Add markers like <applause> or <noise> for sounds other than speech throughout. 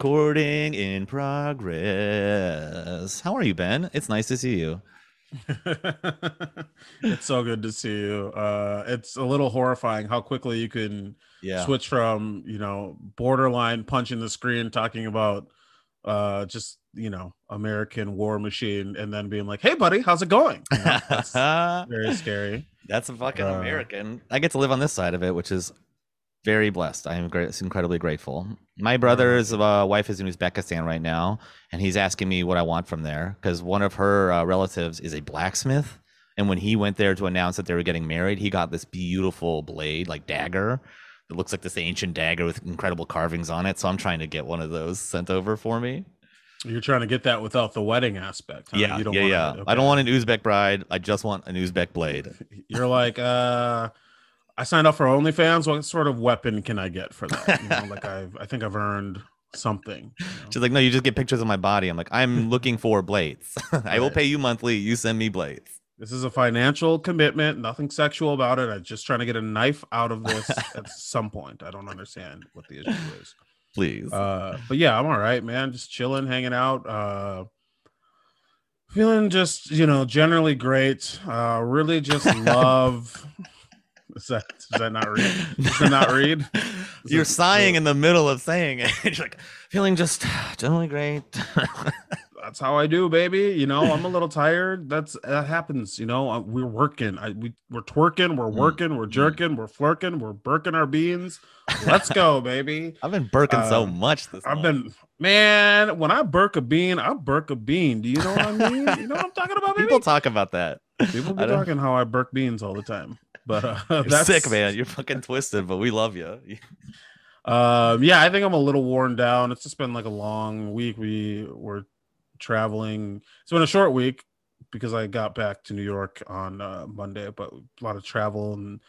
Recording in progress. How are you, Ben? It's nice to see you. <laughs> it's so good to see you. Uh, it's a little horrifying how quickly you can Yeah. switch from you know borderline punching the screen, talking about uh, just you know American war machine, and then being like, "Hey, buddy, how's it going?" You know, <laughs> very scary. That's a fucking Uh, American. I get to live on this side of it, which is very blessed. I am great, incredibly grateful. My brother's uh, wife is in Uzbekistan right now, and he's asking me what I want from there because one of her uh, relatives is a blacksmith. And when he went there to announce that they were getting married, he got this beautiful blade, like dagger. It looks like this ancient dagger with incredible carvings on it. So I'm trying to get one of those sent over for me. You're trying to get that without the wedding aspect. huh? Yeah, you don't yeah, want yeah. it- I don't want an Uzbek bride. I just want an Uzbek blade. <laughs> You're like, uh, I signed up for OnlyFans. What sort of weapon can I get for that? You know, like I've, I think I've earned something. you know? She's like, no, you just get pictures of my body. I'm like, I'm looking for blades. <laughs> I will pay you monthly. You send me blades. This is a financial commitment, nothing sexual about it. I'm just trying to get a knife out of this <laughs> at some point. I don't understand what the issue is. Please. Uh, but yeah, I'm all right, man. Just chilling, hanging out. Uh, feeling just, you know, generally great. Uh, really just <laughs> love. Is that, does that not read? Does that not read? <laughs> Is You're sighing in the middle of saying it. <laughs> You're like, feeling just generally great. <laughs> That's how I do, baby. You know, I'm a little tired. That's that happens. You know, Uh, we're working. I, we we're twerking. We're Mm, working. We're jerking. We're flirking. We're burking our beans. Let's go, baby. I've been burking so Um, much this I've month. been man. When I burk a bean, I burk a bean. Do you know what I mean? You know what I'm talking about, baby. People talk about that. People be talking how I burk beans all the time. But uh, <laughs> that's sick, man. You're fucking twisted, but we love you. <laughs> Um, yeah, I think I'm a little worn down. It's just been like a long week. We were traveling. It's been a short week because I got back to New York on uh, Monday, but a lot of travel and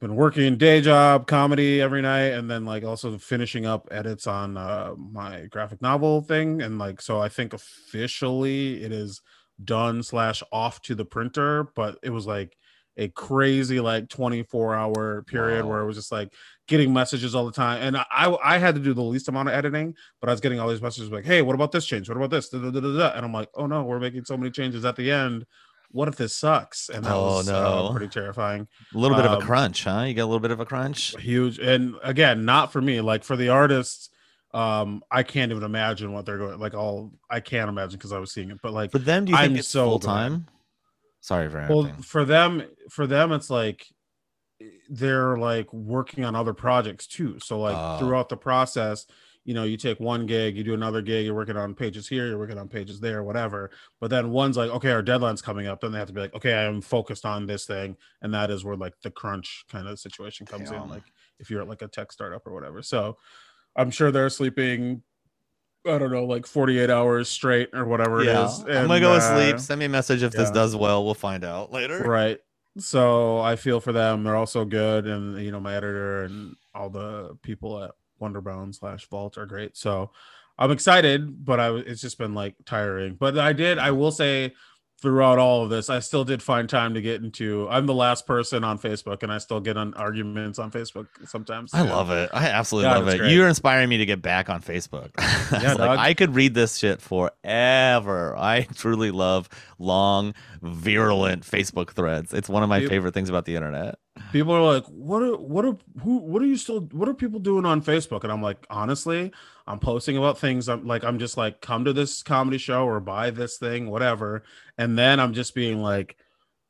been working day job, comedy every night, and then like also finishing up edits on uh, my graphic novel thing. And like, so I think officially it is done slash off to the printer, but it was like a crazy like 24 hour period Wow. where it was just like getting messages all the time. And I I had to do the least amount of editing but I was getting all these messages like hey what about this change? What about this? Da, da, da, and I'm like oh no we're making so many changes at the end. What if this sucks? And that Oh, was no. uh, pretty terrifying. A little bit of Um, a crunch, huh? You got a little bit of a crunch. huge. And again not for me. Like for the artists um I can't even imagine what they're going like all I can't imagine because I was seeing it but like For them, do you think I'm it's so full time? Sorry for well interrupting. for them for them it's like they're like working on other projects too so like Oh. throughout the process you know you take one gig you do another gig you're working on pages here you're working on pages there whatever but then one's like okay our deadline's coming up then they have to be like okay i am focused on this thing and that is where like the crunch kind of situation comes Damn. in like if you're at like a tech startup or whatever so i'm sure they're sleeping i don't know like 48 hours straight or whatever it yeah, is. I'm gonna go to uh, sleep. Send me a message if this does well. We'll find out later. right. So i feel for them. They're also good. And you know my editor and all the people at wonderbound slash vault are great. So i'm excited but I it's just been like tiring. But i did i will say throughout all of this i still did find time to get into i'm the last person on facebook and i still get on arguments on facebook sometimes I love it. I absolutely Yeah, love it. great. You're inspiring me to get back on Facebook. I <laughs> Yeah, like. I could read this shit forever. I <laughs> truly love long, virulent Facebook threads. It's one of my favorite things about the internet. People are like what are what are who what are you still what are people doing on facebook? And i'm like honestly i'm posting about things. I'm like i'm just like come to this comedy show or buy this thing whatever. And then i'm just being like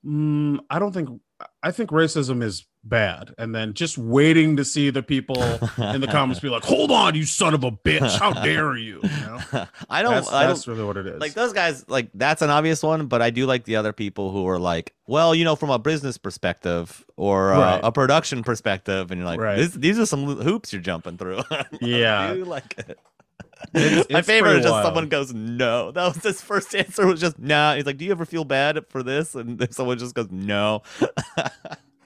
mm, i don't think i think racism is bad and then just waiting to see the people in the comments be like hold on you son of a bitch how dare you, you know? <laughs> I don't. that's, I don't really what it is like those guys like that's an obvious one but i do like the other people who are like well you know from a business perspective or uh, Right. a production perspective and you're like Right. this, these are some hoops you're jumping through <laughs> Yeah. I do like it It's- <laughs> my it's favorite is just wild. someone goes no that was his first answer was just nah he's like do you ever feel bad for this and someone just goes no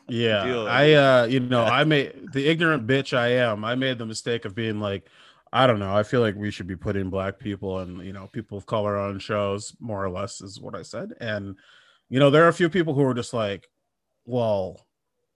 Yeah, Deal. I uh you know, <laughs> I made the ignorant bitch I am. I made the mistake of being like, I don't know. I feel like we should be putting black people and you know people of color on shows more or less is what I said. And you know, there are a few people who are just like, well,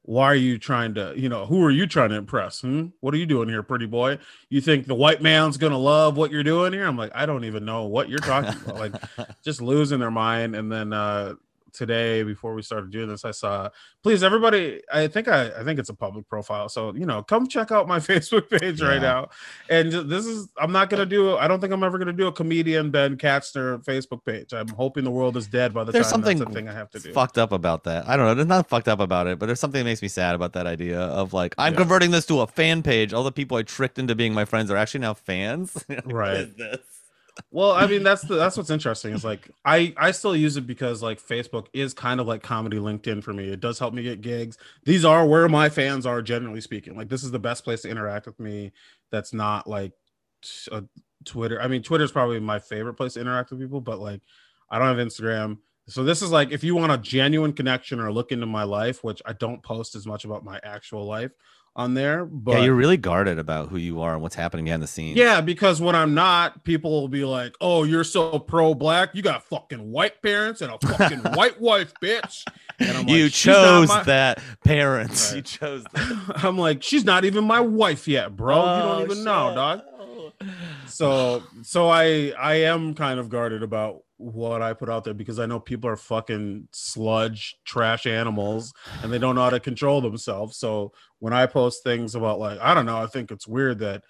why are you trying to, you know, who are you trying to impress? Hmm? What are you doing here, pretty boy? You think the white man's gonna love what you're doing here? I'm like, I don't even know what you're talking about. Like, <laughs> just losing their mind. And then uh today before we started doing this i saw please everybody i think i i think it's a public profile so you know come check out my <laughs> facebook page yeah. right now. And this is i'm not gonna do i don't think i'm ever gonna do a comedian ben katzner facebook page. I'm hoping the world is dead by the there's time something that's the thing i have to do. fucked up about that. I don't know there's not fucked up about it but there's something that makes me sad about that idea of like i'm yeah. converting this to a fan page. All the people i tricked into being my friends are actually now fans. <laughs> Right well i mean that's the, that's what's interesting is like i i still use it because like facebook is kind of like comedy linkedin for me. It does help me get gigs. These are where my fans are generally speaking. Like this is the best place to interact with me that's not like a uh, twitter. I mean twitter is probably my favorite place to interact with people but like i don't have instagram. So this is like if you want a genuine connection or look into my life which i don't post as much about my actual life on there. But yeah, you're really guarded about who you are and what's happening behind the scenes. Yeah, because when I'm not, people will be like, "Oh, you're so pro black. You got fucking white parents and a fucking <laughs> white wife, bitch." And I'm you like, chose my... that parents. Right. You chose <laughs> that. I'm like, she's not even my wife yet, bro. Oh, you don't oh, even shit. know, dog. So, so I I am kind of guarded about what I put out there because I know people are fucking sludge trash animals and they don't know how to control themselves. So when I post things about like I don't know, I think it's weird that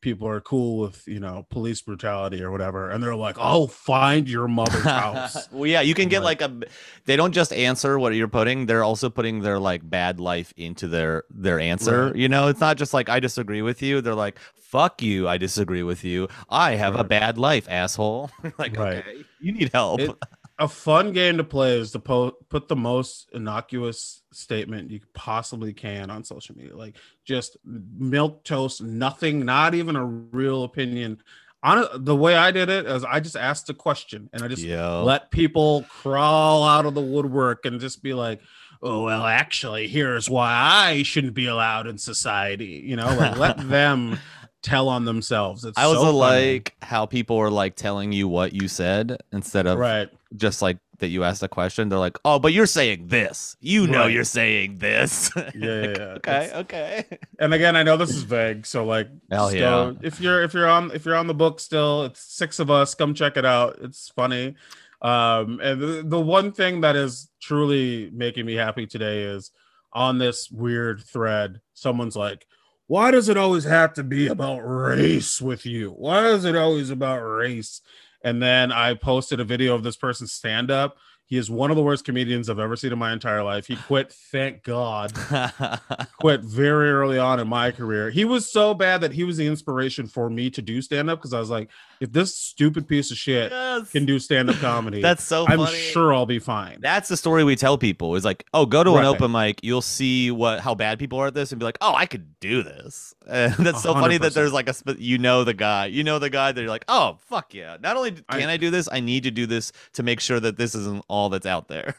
people are cool with you know police brutality or whatever and they're like i'll find your mother's <laughs> house well yeah you can get like, like, a they don't just answer what you're putting they're also putting their like bad life into their their answer right. you know it's not just like i disagree with you they're like fuck you i disagree with you i have right. a bad life asshole <laughs> like right. okay you need help it, a fun game to play is to po- put the most innocuous statement you possibly can on social media like just milk toast nothing not even a real opinion on the way i did it is i just asked a question and i just Yo. let people crawl out of the woodwork and just be like oh well actually here's why i shouldn't be allowed in society you know like let <laughs> them tell on themselves. It's I was so like how people are like telling you what you said instead of right. Just like that you asked a question. They're like, oh, but you're saying this. You know, right. you're saying this. <laughs> Yeah, yeah, yeah. <laughs> okay, it's, okay. And again, I know this is vague, so like, hell yeah. If you're if you're on if you're on the book still, it's six of us. Come check it out. It's funny. Um, and the, the one thing that is truly making me happy today is on this weird thread. Someone's like why does it always have to be about race with you? Why is it always about race? And then I posted a video of this person's stand up he is one of the worst comedians I've ever seen in my entire life. He quit, thank God. <laughs> quit very early on in my career. He was so bad that he was the inspiration for me to do stand up because I was like, if this stupid piece of shit yes. can do stand up comedy, <laughs> that's so I'm funny. sure I'll be fine. That's the story we tell people is like, oh, go to right. an open mic, you'll see what how bad people are at this and be like, oh, I could do this. <laughs> And that's so 100%. funny that there's like a you know the guy, you know the guy that you're like, oh, fuck yeah. Not only can I, I do this, I need to do this to make sure that this isn't all all that's out there.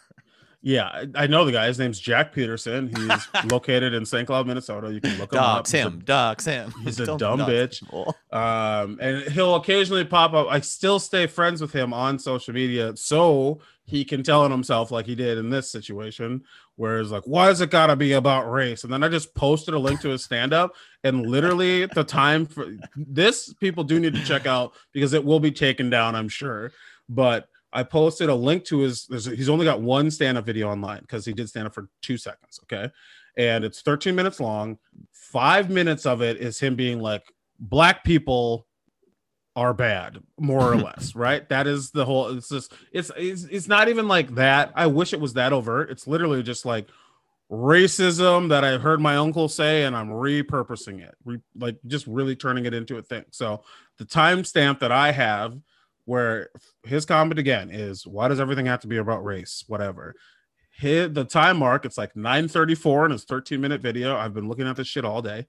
Yeah, I know the guy. His name's Jack Peterson. <laughs> He's located in St. Cloud, Minnesota. You can look him up. him. Docs him. He's a <laughs> dumb bitch. Um, and he'll occasionally pop up. I still stay friends with him on social media, so he can tell on himself like he did in this situation. where it's like, why does it gotta be about race? And then I just posted a link to his stand-up, and literally the time for this, people do need to check out because it will be taken down, I'm sure. But I posted a link to his. he's only got one stand-up video online because he did stand up for two seconds. Okay, and it's 13 minutes long. Five minutes of it is him being like, "Black people are bad, more or <laughs> less." right? That is the whole. It's just. It's, it's it's not even like that. I wish it was that overt. It's literally just like racism that I heard my uncle say, and I'm repurposing it, Re, like just really turning it into a thing. So the timestamp that I have where his comment again is why does everything have to be about race whatever hit the time mark it's like 934 in his 13 minute video i've been looking at this shit all day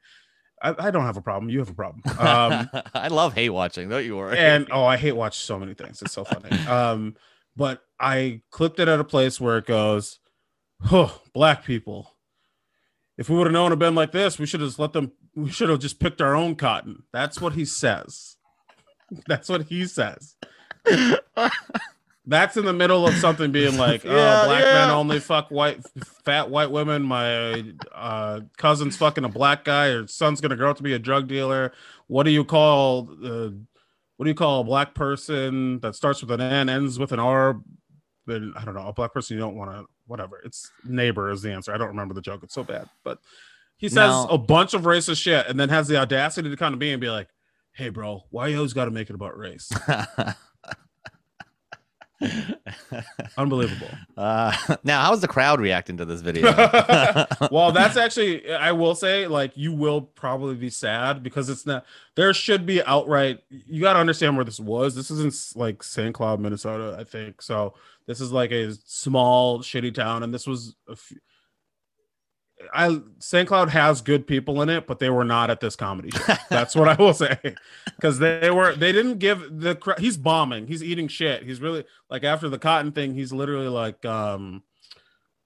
I, I don't have a problem. You have a problem. Um, <laughs> I love hate watching. Don't you worry. And oh, I hate watch so many things. It's so funny. <laughs> um, but I clipped it at a place where it goes, "Oh, black people. If we would have known it been like this, we should have just let them. We should have just picked our own cotton." That's what he says. <laughs> That's what he says. That's in the middle of something being like, <laughs> oh, Yeah, black yeah. men only fuck white, fat white women. My uh, cousin's fucking a black guy, or son's gonna grow up to be a drug dealer. What do you call? Uh, what do you call a black person that starts with an N, ends with an R? Then I don't know. A black person you don't want to. Whatever. It's neighbor is the answer. I don't remember the joke. It's so bad, but he says Now- a bunch of racist shit, and then has the audacity to kind of be and be like, "Hey, bro, why you always got to make it about race?" <laughs> Unbelievable. <laughs> uh, now, how's the crowd reacting to this video? <laughs> well, that's actually I will say like you will probably be sad because it's not there should be outright you got to understand where this was. This is in like St. Cloud, Minnesota, I think. So this is like a small shitty town and this was a few, I St. Cloud has good people in it, but they were not at this comedy show. That's what I will say. <laughs> Because they were they didn't give the he's bombing, he's eating shit. He's really like after the cotton thing, he's literally like um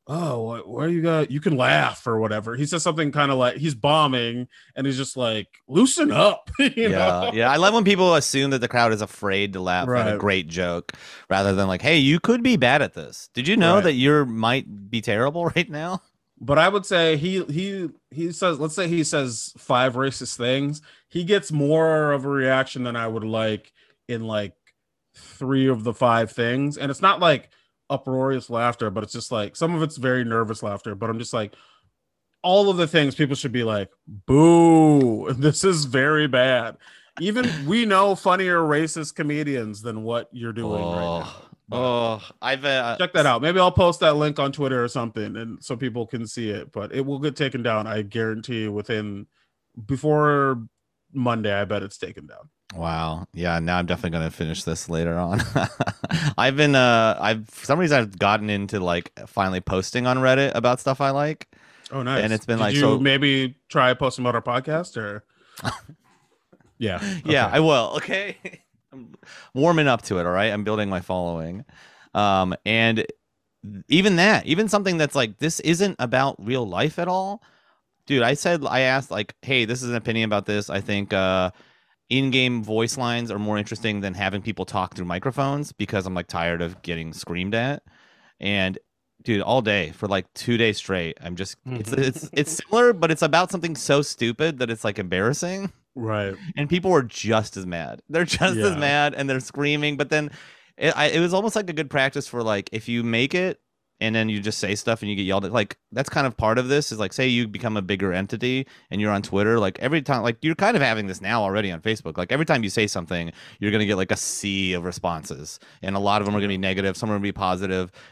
oh where you got you can laugh or whatever he says something kind of like he's bombing and he's just like loosen up <laughs> you yeah, know yeah. I love when people assume that the crowd is afraid to laugh at a great joke, rather than like, "Hey, you could be bad at this. Did you know Right. that you might be terrible <laughs> right now?" But i would say he he he says let's say he says five racist things he gets more of a reaction than i would like in like three of the five things. And it's not like uproarious laughter but it's just like some of it's very nervous laughter but i'm just like all of the things people should be like boo <laughs> this is very bad. Even we know funnier racist comedians than what you're doing right now Oh, oh, I've uh, check that out. Maybe I'll post that link on Twitter or something, and so people can see it. But it will get taken down. I guarantee within before Monday. I bet it's taken down. Wow. Yeah, now I'm definitely gonna finish this later on. <laughs> I've been uh I've for some reason I've gotten into like finally posting on Reddit about stuff I like. Oh, nice. And it's been Did like, you so- maybe try posting about our podcast or? <laughs> yeah. Yeah. I will. Okay. <laughs> I'm warming up to it, all right? I'm building my following. Um and even that, even something that's like this isn't about real life at all. Dude, I said I asked like, "Hey, this is an opinion about this. I think uh in-game voice lines are more interesting than having people talk through microphones because I'm like tired of getting screamed at." And dude, all day for like 2 days straight, I'm just it's Mhm. it's it's similar, but it's about something so stupid that it's like embarrassing <laughs> right. and people were just as mad. They're just as mad and they're screaming. But then it, I, it was almost like a good practice for like if you make it and then you just say stuff and you get yelled at. Like that's kind of part of this is like say you become a bigger entity and you're on Twitter. Like every time, like you're kind of having this now already on Facebook. Like every time you say something, you're gonna get like a sea of responses, and a lot of them are gonna be negative. Some are gonna be.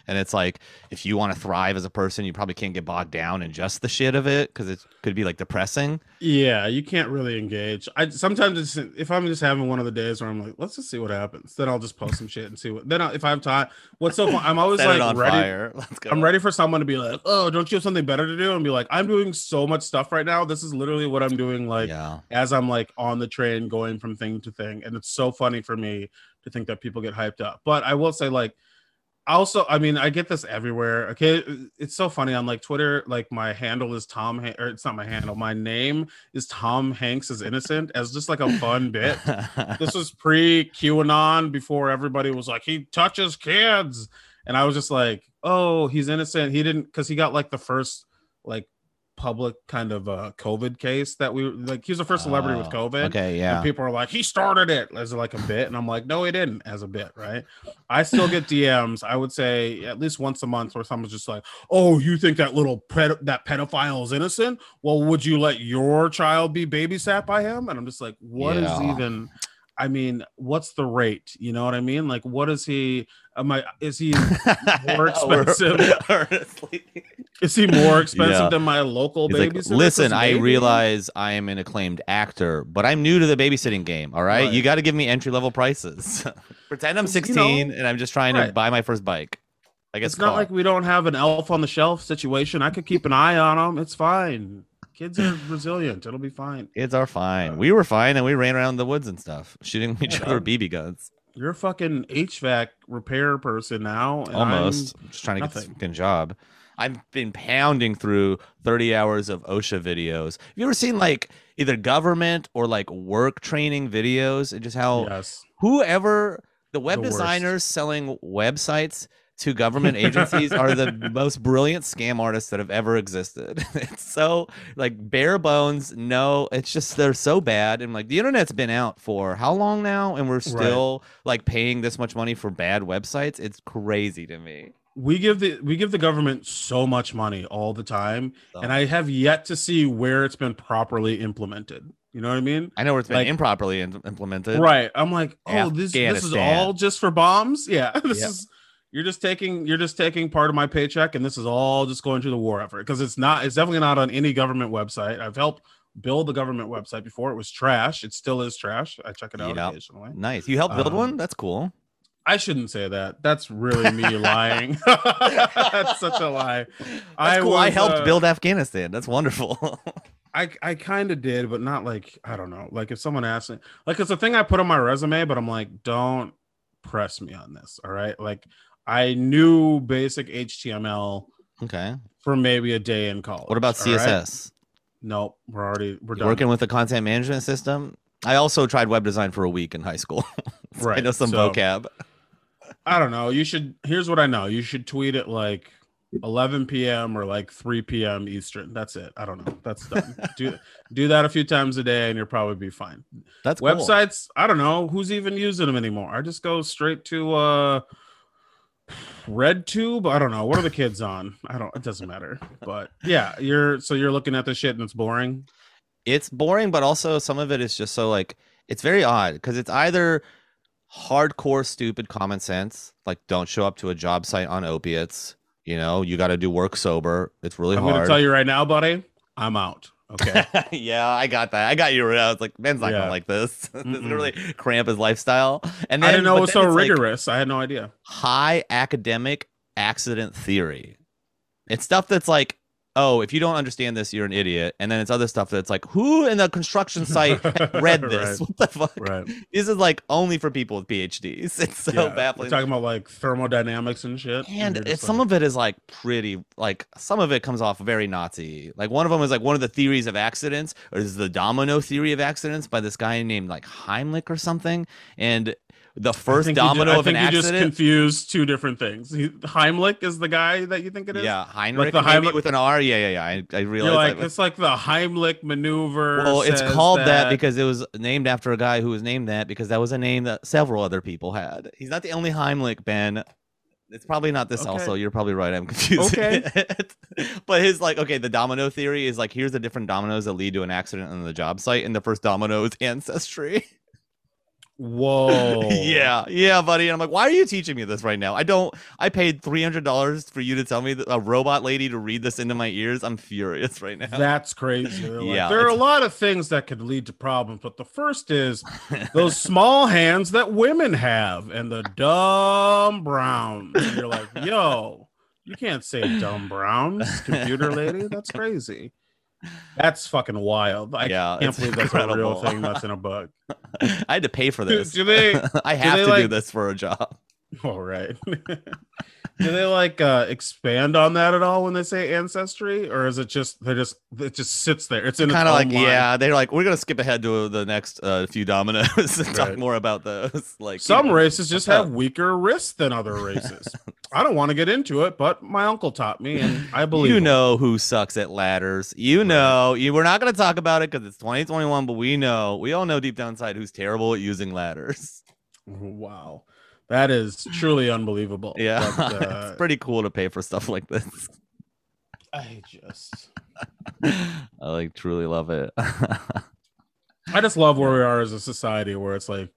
And it's like if you want to thrive as a person, you probably can't get bogged down in just the shit of it because it could be like depressing. Yeah, you can't really engage. I sometimes it's if I'm just having one of the days where I'm like, let's just see what happens. Then I'll just post some shit and see what. Then I, if I have time, what's so <laughs> fun? I'm always like on ready. fire. <laughs> Let's go. I'm ready for someone to be like, "Oh, don't you have something better to do?" And be like, "I'm doing so much stuff right now. This is literally what I'm doing." Like yeah. as I'm like on the train going from thing to thing, and it's so funny for me to think that people get hyped up. But I will say, like, also, I mean, I get this everywhere. Okay, it's so funny on like Twitter. Like my handle is Tom, Han- or it's not my handle. My name is Tom Hanks is innocent as just like a fun <laughs> bit this was pre QAnon before everybody was like he touches kids, and I was just like, oh, he's innocent. He didn't because he got like the first like public kind of uh COVID case that we like. He was the first celebrity with Oh, COVID. Okay, And yeah. people are like, he started it as like a bit. And I'm like, no, he didn't as a bit, right? I still get DMs, I would say at least once a month where someone's just like, oh, you think that little ped- that pedophile is innocent? Well, would you let your child be babysat by him? And I'm just like, what is Yeah. even I mean, what's the rate? You know what I mean? Like, what is he? Am I? Is he? <laughs> More expensive. <laughs> Honestly. Is he more expensive Yeah. than my local He's like, babysitter? Listen, for I realize I am an acclaimed actor, but I'm new to the babysitting game. All right, Right. you got to give me entry level prices. <laughs> Pretend I'm 'Cause, you 16 know- and I'm just trying to buy my first bike. I guess It's not like we don't have an elf on the shelf situation. I could keep an eye on them. It's fine. Kids are resilient. It'll be fine. kids are fine. We were fine, and we ran around the woods and stuff, <laughs> shooting each Yeah, other dog. BB guns. You're a fucking HVAC repair person now. and Almost, I'm- just trying to get this fucking job. I've been pounding through 30 hours of OSHA videos. Have you ever seen like either government or like work training videos and just how yes. whoever the web The worst. designers selling websites to government agencies are the <laughs> most brilliant scam artists that have ever existed. <laughs> It's so like bare bones. No, it's just they're so bad. And like the internet's been out for how long now, and we're still like paying this much money for bad websites. It's crazy to me. we give the we give the government so much money all the time, and I have yet to see where it's been properly implemented. You know what I mean? I know where it's been like- improperly in- implemented. Right. I'm like, oh, this this is all just for bombs. Yeah. <laughs> This Yep. is you're just taking you're just taking part of my paycheck, and this is all just going to the war effort because it's not. It's definitely not on any government website. I've helped build the government website before. It was trash. It still is trash. I check it out Yep. occasionally. Nice. You helped build Um, one? That's cool. I shouldn't say that. That's really me <laughs> lying. <laughs> That's such a lie. That's I cool. I helped uh, build Afghanistan. That's wonderful. <laughs> I I kind of did, but not like I don't know. Like if someone asked me, like it's a thing I put on my resume, but I'm like, don't press me on this. All right, like I knew basic HTML okay. for maybe a day in college. What about all right? CSS? Nope, we're already we're done. working with the content management system? I also tried web design for a week in high school. <laughs> So I know some so- vocab. I don't know. You should. Here's what I know. You should tweet at like 11 p.m. or like 3 p.m. Eastern. That's it. I don't know. That's done. <laughs> do do that a few times a day, and you'll probably be fine. That's cool. websites i don't know who's even using them anymore i just go straight to uh red tube? I don't know. What are the kids on? I don't it doesn't matter. But yeah you're so you're looking at the shit and it's boring? It's boring, but also some of it is just so like it's very odd because it's either hardcore stupid common sense, like don't show up to a job site on opiates. You know, you got to do work sober. It's really i'm gonna tell you right now buddy i'm out okay <laughs> yeah, I got that. I got you. I was like, Ben's not Yeah. gonna like this. <laughs> this is Mm-mm. really cramp his lifestyle. And then, i didn't know it was so it's like rigorous i had no idea high academic accident theory. It's stuff that's like, oh, if you don't understand this, you're an idiot. And then it's other stuff that's like, who in the construction site read <laughs> this? right, What the fuck? right This is like only for people with PhDs. <laughs> It's so yeah, we're baffling. talking about like thermodynamics and shit and it's some like, of it is like pretty like some of it comes off very Nazi. Like one of them is like one of the theories of accidents, or is the domino theory of accidents by this guy named like Heimlich or something. And the first you domino I of an think you just confused two different things He- heimlich is the guy that you think it is yeah, Heinrich the maybe Heimlich- with an R. Yeah, yeah, yeah. I, I realized. like that. it's like the Heimlich maneuver. Well, it's called that. because it was named after a guy who was named that because that was a name that several other people had. He's not the only Heimlich, Ben. It's probably not this Okay. also. You're probably right. I'm confused. Okay. <laughs> but his like okay, the domino theory is like here's the different dominoes that lead to an accident on the job site, and the first domino is <laughs> ancestry. Whoa, <laughs> yeah, yeah, buddy. And I'm like, why are you teaching me this right now? I don't. I paid three hundred dollars for you to tell me that a robot lady to read this into my ears. I'm furious right now. that's crazy. They're like, Yeah, there are a lot of things that could lead to problems, but the first is those small hands that women have and the dumb browns. And you're like, yo, you can't say dumb browns, computer lady. That's crazy. That's fucking wild. I Yeah, can't believe that's a real thing that's in a book. <laughs> I had to pay for this. <laughs> do they- I have to do this for a job. <laughs> All right. Do they like uh expand on that at all when they say ancestry, or is it just they just it just sits there? It's in Kind of like, line. yeah, they're like, we're gonna skip ahead to the next uh, few dominoes and talk more about those. <laughs> Like you Some know, races just have weaker wrists than other races. <laughs> I don't want to get into it, but my uncle taught me, and I believe you him. know who sucks at ladders. You Right. know, you. We're not gonna talk about it because it's 2021, but we know, we all know deep down inside who's terrible at using ladders. Wow, that is <sighs> truly unbelievable. Yeah, But, <laughs> uh, it's pretty cool to pay for stuff like this. I just <laughs> I like truly love it. I just love where we <laughs> are as a society where it's like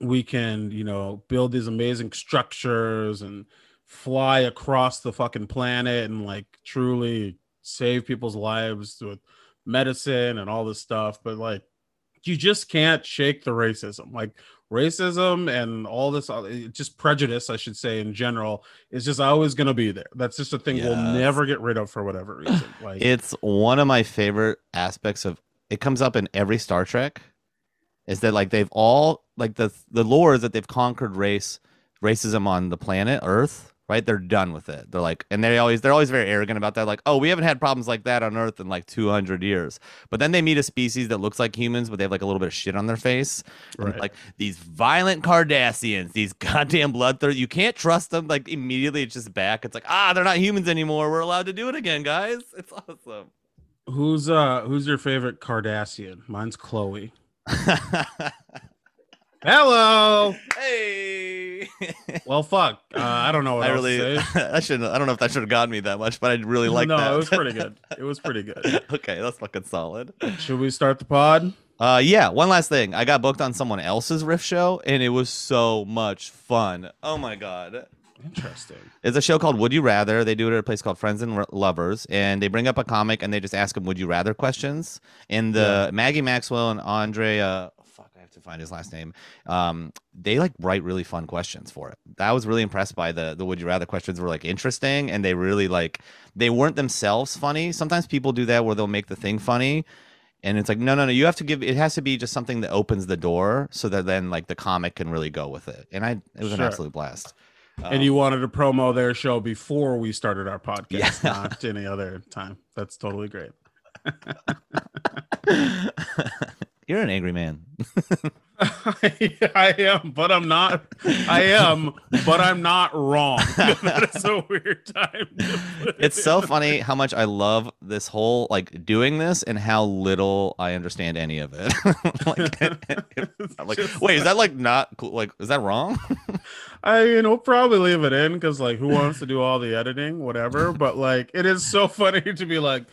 we can, you know, build these amazing structures and fly across the fucking planet and like truly save people's lives with medicine and all this stuff. But like, you just can't shake the racism. Like, racism and all this, uh, just prejudice, I should say, in general, is just always going to be there. That's just a thing we'll never get rid of for whatever reason. <sighs> Like, it's one of my favorite aspects of it comes up in every Star Trek is that like they've all like the the lore is that they've conquered race racism on the planet Earth right? They're done with it. They're like, and they always they're always very arrogant about that. Like, oh, we haven't had problems like that on Earth in like 200 years. But then they meet a species that looks like humans, but they have like a little bit of shit on their face. Right. like these violent Cardassians, these <laughs> goddamn bloodthirst. You can't trust them. Like immediately, it's just back. It's like, ah, they're not humans anymore. We're allowed to do it again, guys. <laughs> It's awesome. Who's uh who's your favorite Cardassian? Mine's Chloe. <laughs> Hello. hey. <laughs> Well, fuck. Uh, I don't know what I else really, to say. <laughs> I shouldn't. I don't know if that should have gotten me that much, but I really like no, that. it was pretty good. <laughs> It was pretty good. okay, that's fucking solid. Should we start the pod? Uh, yeah. One last thing, I got booked on someone else's riff show, and it was so much fun. Oh my god. Interesting. It's a show called Would You Rather. They do it at a place called Friends and R- Lovers, and they bring up a comic and they just ask them Would You Rather questions. And the Maggie Maxwell and Andre, to find his last name. Um, they like write really fun questions for it. I was really impressed by the the Would You Rather questions were like interesting, and they really like they weren't themselves funny. Sometimes people do that where they'll make the thing funny. And it's like, no, no, no. You have to give. It has to be just something that opens the door, so that then like the comic can really go with it. And I, it was an Sure. absolute blast. Um, and you wanted to promo their show before we started our podcast, Yeah. not any other time. That's totally great. <laughs> <laughs> You're an angry man. <laughs> I am, but I'm not. I am, but I'm not wrong. <laughs> that is a weird time. It's it so in. funny how much I love this whole like doing this and how little I understand any of it. <laughs> like, I'm like, wait, is that like not cool? Like, is that wrong? I you know probably leave it in because like who wants to do all the editing, whatever. But like it is so funny to be like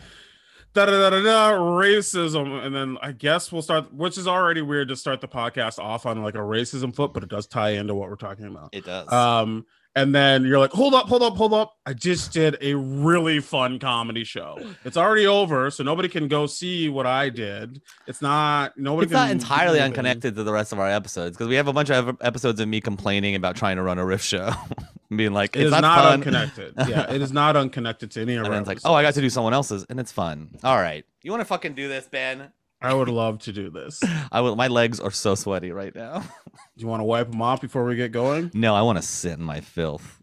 da da da da da racism, and then I guess we'll start, which is already weird to start the podcast off on like a racism foot, but it does tie into what we're talking about. It does. Um, and then you're like, hold up, hold up, hold up. I just did a really fun comedy show. It's already over, so nobody can go see what I did. It's not nobody. it's not entirely unconnected to the rest of our episodes because we have a bunch of episodes of me complaining about trying to run a riff show, <laughs> being like, It it's is not, not, fun. unconnected. <laughs> Yeah, it is not unconnected to any of And our then it's like, oh, I got to do someone else's, and it's fun. All right, you want to fucking do this, Ben? I would love to do this. <laughs> I will. My legs are so sweaty right now. Do <laughs> you want to wipe them off before we get going? No, I want to sit in my filth.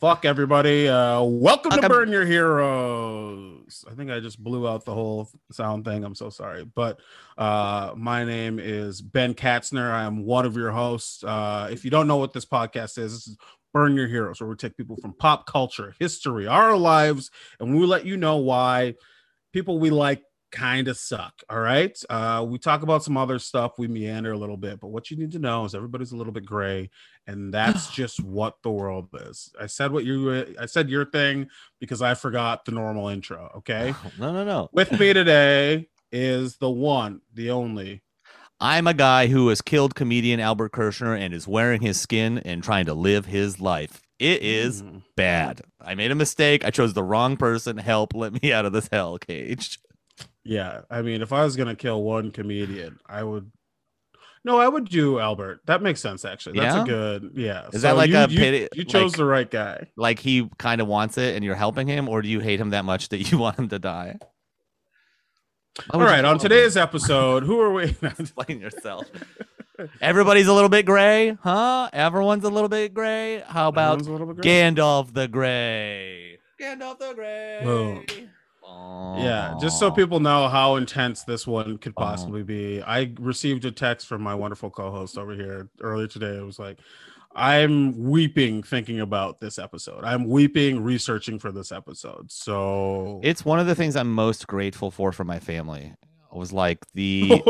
Fuck everybody. Uh, welcome to Burn Your Heroes. I think I just blew out the whole sound thing. I'm so sorry. But uh, my name is Ben Katzner. I am one of your hosts. Uh, if you don't know what this podcast is, this is Burn Your Heroes, where we take people from pop culture, history, our lives, and we let you know why people we like kind of suck. All right. Uh, we talk about some other stuff. We meander a little bit, but what you need to know is everybody's a little bit gray, and that's <sighs> just what the world is. I said what you I said your thing because I forgot the normal intro. Okay. No, no, no. With me <laughs> today is the one, the only. I'm a guy who has killed comedian Albert Kirshner and is wearing his skin and trying to live his life. It is Mm. bad. I made a mistake. I chose the wrong person. Help, let me out of this hell cage. Yeah. I mean, if I was gonna kill one comedian, I would. No, I would do Albert. That makes sense. Actually, that's Yeah? a good. Yeah. Is that like you, a you, pity- You chose like- the right guy. Like he kind of wants it and you're helping him, or do you hate him that much that you <laughs> want him to die? All you right. On today's episode, who are we? <laughs> him? explain yourself. Everybody's a little bit gray, huh? Everyone's a little bit gray. How about a bit gray. Gandalf the Gray? Gandalf the Gray. Boom. Yeah, just so people know how intense this one could Oh. possibly be. I received a text from my wonderful co-host over here earlier today. It was like, I'm weeping thinking about this episode. I'm weeping researching for this episode. So It's one of the things I'm most grateful for from my family. It was like the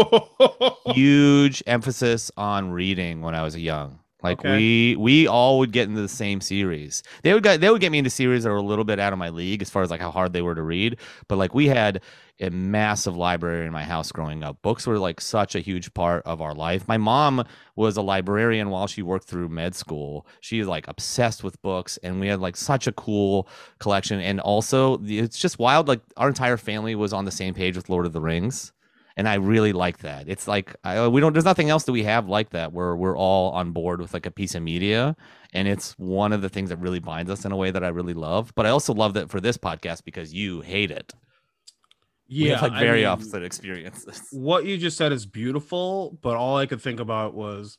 <laughs> huge emphasis on reading when I was young. Like Okay. we we all would get into the same series. They would get they would get me into series that were a little bit out of my league as far as like how hard they were to read. But like we had a massive library in my house growing up. Books were like such a huge part of our life. My mom was a librarian while she worked through med school. She is like obsessed with books and we had like such a cool collection and also it's just wild like our entire family was on the same page with Lord of the Rings. And I really like that. It's like I, uh, we don't. There's nothing else that we have like that where we're all on board with like a piece of media, and it's one of the things that really binds us in a way that I really love. But I also love that for this podcast because you hate it. Yeah, like I very mean, opposite experiences. What you just said is beautiful, but all I could think about was,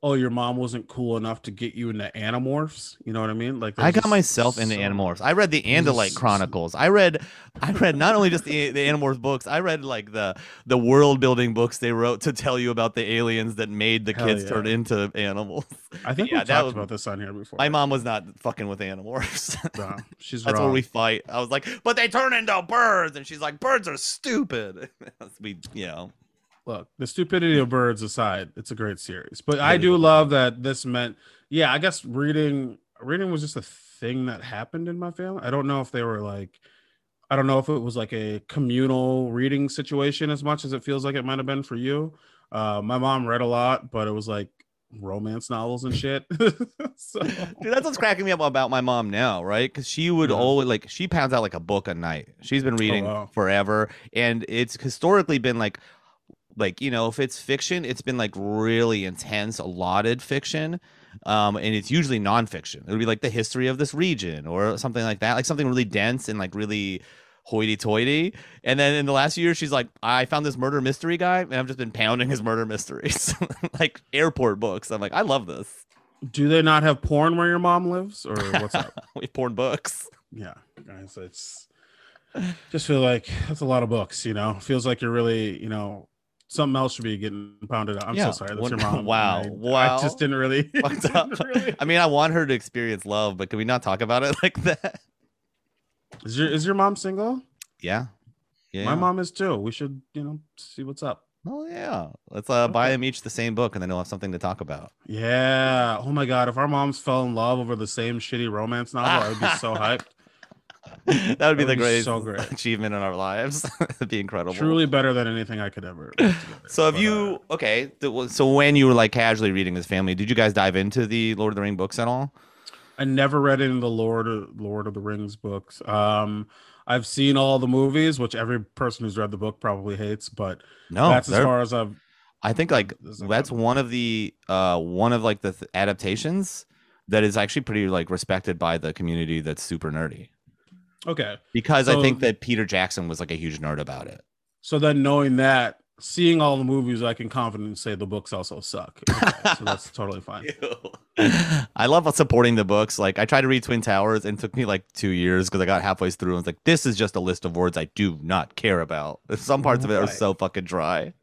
oh, your mom wasn't cool enough to get you into Animorphs. You know what I mean? Like I got myself into so- Animorphs. I read the Andalite Chronicles. I read, <laughs> I read not only just the the Animorphs books. I read like the the world building books they wrote to tell you about the aliens that made the Hell kids yeah. turn into animals. <laughs> I think Yeah, we talked was- about this on here before. My mom was not fucking with Animorphs. <laughs> She's That's wrong. where we fight. I was like, but they turn into birds, and she's like, birds are stupid. we, you know, look the stupidity of birds aside it's a great series but i do love that this meant yeah i guess reading reading was just a thing that happened in my family i don't know if they were like i don't know if it was like a communal reading situation as much as it feels like it might have been for you uh my mom read a lot but it was like romance novels and shit <laughs> so Dude, that's what's cracking me up about my mom now, right? Because she would Yeah. always like she pounds out like a book a night. She's been reading wow. forever, and it's historically been like, like you know, if it's fiction, it's been like really intense, allotted fiction, um, and it's usually nonfiction. It would be like the history of this region or something like that, like something really dense and like really hoity-toity. And then in the last few years, she's like, I found this murder mystery guy, and I've just been pounding his murder mysteries, <laughs> like airport books. I'm like, I love this. do they not have porn where your mom lives or what's up <laughs> we porn books. yeah guys it's just feel like that's a lot of books you know feels like you're really you know something else should be getting pounded out i'm Yeah, so sorry that's your mom wow, <laughs> I, wow. i just didn't really, <laughs> <laughs> didn't really- I mean, I want her to experience love, but can we not talk about it like that? is your is your mom single Yeah. Yeah. my mom is too we should you know see what's up Oh yeah. Let's uh, buy Okay. them each the same book, and then they'll have something to talk about. yeah oh my god if our moms fell in love over the same shitty romance novel i would be so hyped that would be That the would greatest so great. <laughs> achievement in our lives. <laughs> It'd be incredible. truly better than anything i could ever <laughs> together. So have But, you uh, okay? So when you were like casually reading this family, did you guys dive into the Lord of the Ring books at all? I never read any of the Lord of, Lord of the Rings books. Um, I've seen all the movies, which every person who's read the book probably hates, but No, that's as far as I've. I think like that's one of the uh one of like the th- adaptations that is actually pretty like respected by the community that's super nerdy Okay, because I think that Peter Jackson was like a huge nerd about it. so then knowing that, seeing all the movies, I can confidently say the books also suck. <laughs> Okay, so that's totally fine. <laughs> I love supporting the books. Like I tried to read Twin Towers and it took me like two years because I got halfway through and was like, this is just a list of words I do not care about. <laughs> Some parts of it are so fucking dry.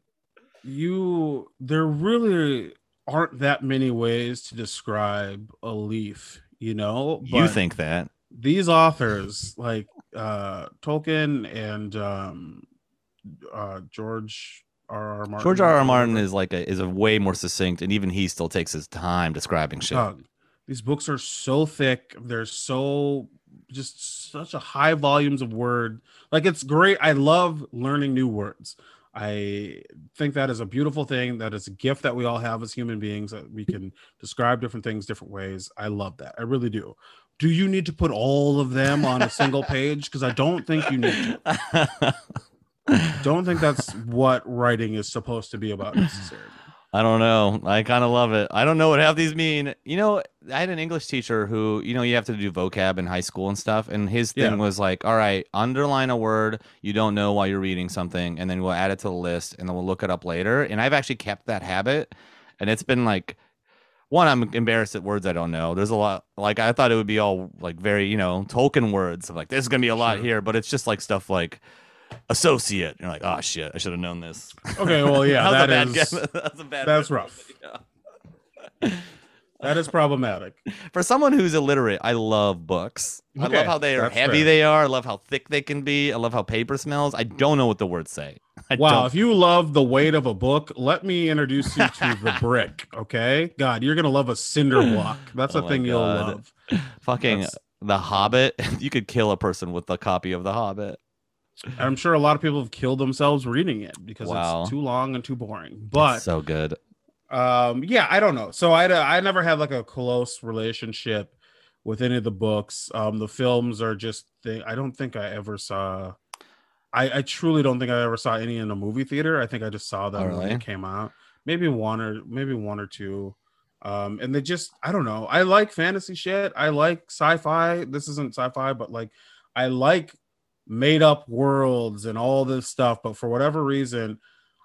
You, there really aren't that many ways to describe a leaf, you know. you think that? These authors like uh Tolkien and um uh George R. R. Martin. George R. R. Martin is like a is a way more succinct, and even he still takes his time describing shit. Doug, these books are so thick. They're so just such a high volumes of word. Like it's great. I love learning new words. I think that is a beautiful thing. That is a gift that we all have as human beings that we can describe different things different ways. I love that. I really do. Do you need to put all of them on a single <laughs> page? Because I don't think you need to. Don't think that's what writing is supposed to be about necessarily. I don't know. I kind of love it. I don't know what half these mean. You know, I had an English teacher who, you know, you have to do vocab in high school and stuff. And his thing Yeah. was like, all right, underline a word you don't know while you're reading something, and then we'll add it to the list and then we'll look it up later. And I've actually kept that habit. And it's been like, one, I'm embarrassed at words I don't know. There's a lot, like, I thought it would be all like very, you know, Tolkien words. I'm like, there's going to be a lot Sure. here, but it's just like stuff like associate. You're like, oh shit, I should have known this. Okay, well, <laughs> yeah, that, <laughs> that is that's a bad. that's rough. Yeah. <laughs> that is problematic. <laughs> For someone who's illiterate, I love books. I love how they are heavy fair. they are. I love how thick they can be. I love how paper smells. I don't know what the words say. <laughs> I Wow, don't. if you love the weight of a book, let me introduce you to the <laughs> brick. Okay, God, you're gonna love a cinder block. That's Oh a thing you'll love. Fucking That's- The Hobbit. You could kill a person with a copy of The Hobbit. I'm sure a lot of people have killed themselves reading it because Wow. it's too long and too boring. But It's so good. Um, yeah, I don't know. So I I never had like a close relationship with any of the books. Um, the films are just they, I don't think I ever saw I, I truly don't think I ever saw any in a movie theater. I think I just saw them Oh, when they came out. Maybe one or maybe one or two. Um, and they just I don't know. I like fantasy shit. I like sci-fi. This isn't sci-fi, but like I like made up worlds and all this stuff. But for whatever reason,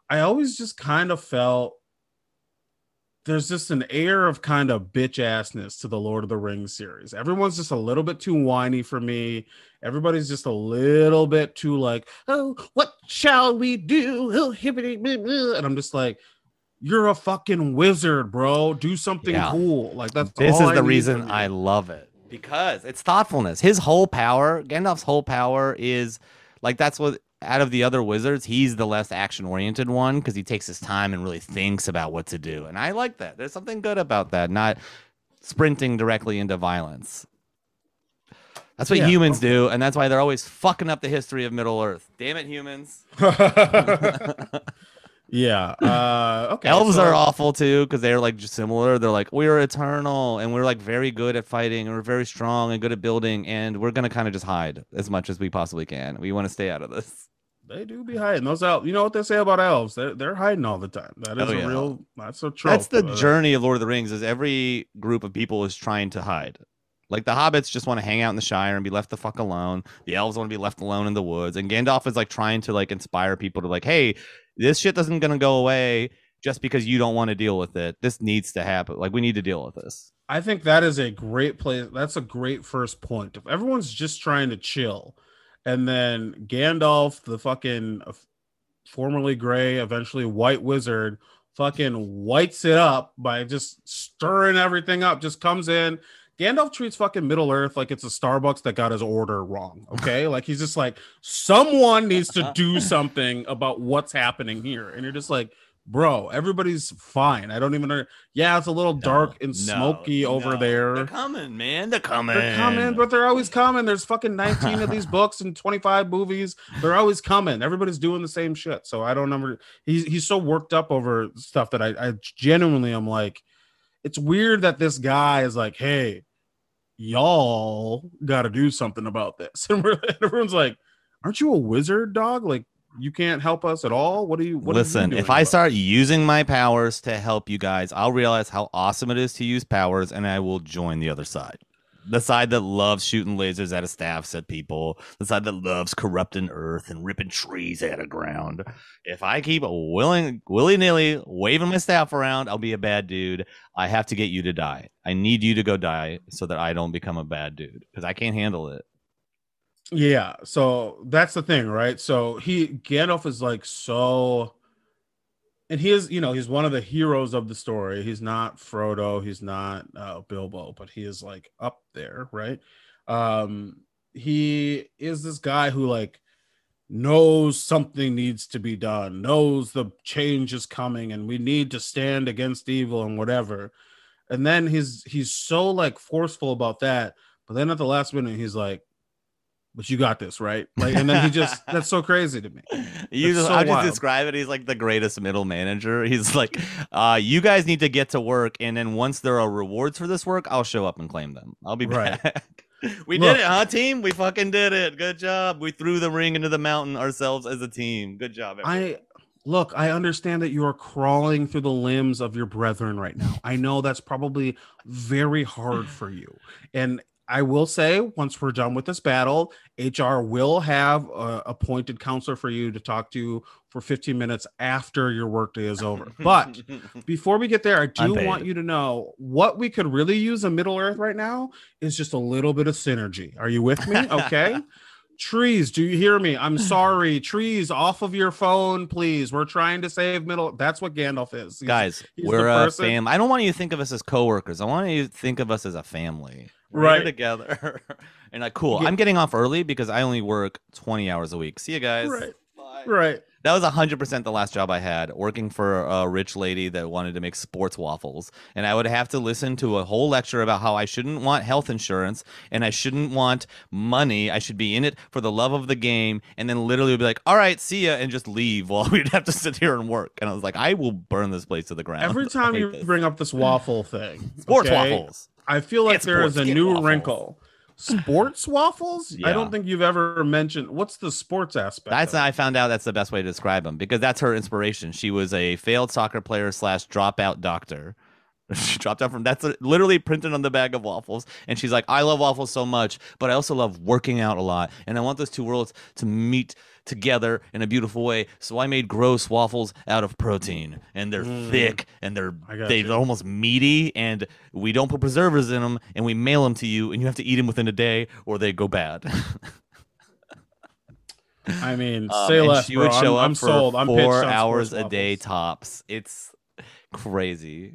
I always just kind of felt there's just an air of kind of bitch assness to the Lord of the Rings series. Everyone's just a little bit too whiny for me. Everybody's just a little bit too like, oh, what shall we do? Oh, hippity, blah, blah." and I'm just like, you're a fucking wizard, bro. Do something Yeah. cool. Like that's This is I the reason. I love it because it's thoughtfulness. His whole power, Gandalf's whole power is like that's what out of the other wizards, he's the less action oriented one because he takes his time and really thinks about what to do. And I like that. There's something good about that, not sprinting directly into violence. That's what Yeah, humans do, and that's why they're always fucking up the history of Middle Earth. Damn it, humans. <laughs> yeah. Uh, okay. Elves so- are awful too because they're like just similar. They're like we're eternal and we're like very good at fighting and we're very strong and good at building and we're gonna kind of just hide as much as we possibly can. We want to stay out of this. They do be hiding those elves. You know what they say about elves? They're they're hiding all the time. That is Oh, a real. That's a trope. That's the Uh, journey of Lord of the Rings. Is every group of people is trying to hide. Like the hobbits just want to hang out in the Shire and be left the fuck alone. The elves want to be left alone in the woods, and Gandalf is like trying to like inspire people to like, hey, this shit doesn't gonna go away just because you don't want to deal with it. This needs to happen. Like we need to deal with this. I think that is a great place. That's a great first point. If everyone's just trying to chill, and then Gandalf, the fucking uh, formerly gray, eventually white wizard, fucking whites it up by just stirring everything up, just comes in. Gandalf treats fucking Middle Earth like it's a Starbucks that got his order wrong. Okay. like he's just like, someone needs to do <laughs> something about what's happening here. And you're just like, bro, everybody's fine. I don't even know. Yeah, it's a little dark and smoky over there. They're coming, man. They're coming. They're coming, but they're always coming. There's fucking 19 of these <laughs> books and 25 movies. They're always coming. Everybody's doing the same shit. So I don't ever he's he's so worked up over stuff that I, I genuinely am like, it's weird that this guy is like, hey, y'all gotta do something about this. <laughs> And and everyone's like, Aren't you a wizard, dog? Like you can't help us at all. What are you what are you Listen, if I about it?" start using my powers to help you guys, I'll realize how awesome it is to use powers, and I will join the other side. The side that loves shooting lasers out of staffs at people, the side that loves corrupting earth and ripping trees out of ground. If I keep willing willy nilly waving my staff around, I'll be a bad dude. I have to get you to die. I need you to go die so that I don't become a bad dude because I can't handle it. Yeah, so that's the thing, right? So he Gandalf is like so and he is, you know, he's one of the heroes of the story. He's not Frodo, he's not uh, Bilbo, but he is like up there, right? Um he is this guy who like knows something needs to be done, knows the change is coming and we need to stand against evil and whatever. And then he's he's so like forceful about that, but then at the last minute he's like but you got this right <laughs> like and then he just that's so crazy to me You just, so I'll just wild. describe it. He's like the greatest middle manager. <laughs> He's like, uh, you guys need to get to work, and then once there are rewards for this work, I'll show up and claim them. I'll be Right. back. <laughs> we Look. did it, huh, team? We fucking did it. Good job. We threw the ring into the mountain ourselves as a team. Good job. everyone. i look i understand that you are crawling through the limbs of your brethren right now i know that's probably very hard for you and i will say once we're done with this battle hr will have a appointed counselor for you to talk to for 15 minutes after your workday is over but <laughs> before we get there, I do Unpaid. want you to know what we could really use in Middle Earth right now is just a little bit of synergy. Are you with me? <laughs> Okay. Trees, do you hear me? I'm sorry. Trees, off of your phone, please. We're trying to save Middle. That's what Gandalf is. He's- guys, he's we're a person- fam. I don't want you to think of us as coworkers. I want you to think of us as a family. We're Right. together. <laughs> and like, cool. Yeah. I'm getting off early because I only work 20 hours a week. See you guys. Right. Bye. Right. That was 100% the last job I had, working for a rich lady that wanted to make sports waffles. And I would have to listen to a whole lecture about how I shouldn't want health insurance and I shouldn't want money. I should be in it for the love of the game. And then literally would be like, all right, see ya, and just leave while <laughs> we'd have to sit here and work. And I was like, I will burn this place to the ground. Every <laughs> time you this. bring up this waffle thing, sports okay, waffles. I feel like It's there is a new waffles. wrinkle. sports waffles? I don't think you've ever mentioned. What's the sports aspect? That's? I found out that's the best way to describe them because that's her inspiration. She was a failed soccer player slash dropout doctor. <laughs> She dropped out from that's literally printed on the bag of waffles, and she's like, "I love waffles so much, but I also love working out a lot, and I want those two worlds to meet together in a beautiful way. So I made gross waffles out of protein, and they're Mm. thick and they're I got they- you. they're almost meaty, and we don't put preservatives in them, and we mail them to you, and you have to eat them within a day, or they go bad." <laughs> I mean, Um, say and less, she bro. would show I'm, up I'm for sold. I'm four hours a day tops. It's crazy.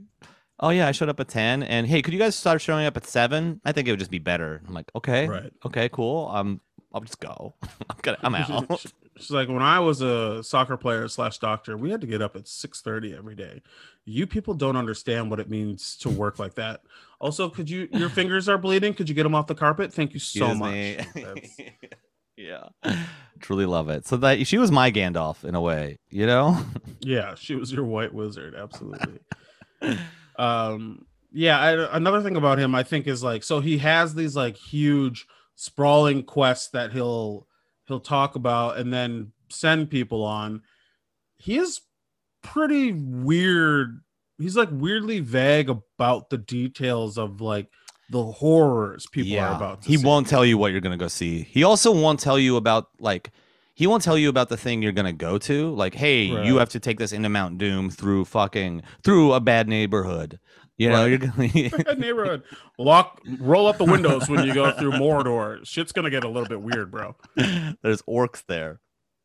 Oh yeah, I showed up at ten, and hey, could you guys start showing up at seven? I think it would just be better. I'm like, okay, Right. okay, cool. Um, I'll just go. <laughs> I'm gonna, I'm <laughs> out. She's like, when I was a soccer player slash doctor, we had to get up at six thirty every day. You people don't understand what it means to work like that. Also, could you? Your <laughs> fingers are bleeding. Could you get them off the carpet? Thank you so Excuse much. yeah, truly love it. So that she was my Gandalf in a way, you know. yeah, she was your white wizard. Absolutely. Um. Yeah. I, another thing about him, I think, is like, so he has these like huge sprawling quests that he'll he'll talk about and then send people on. He is pretty weird. He's like weirdly vague about the details of like the horrors people are about. To he see. won't tell you what you're gonna go see. He also won't tell you about like he won't tell you about the thing you're gonna go to. Like, hey, you have to take this into Mount Doom through fucking through a bad neighborhood. You know, Right. you're gonna <laughs> Bad neighborhood. Lock, roll up the windows when you go through Mordor. Shit's gonna get a little bit weird, bro. <laughs> there's orcs there.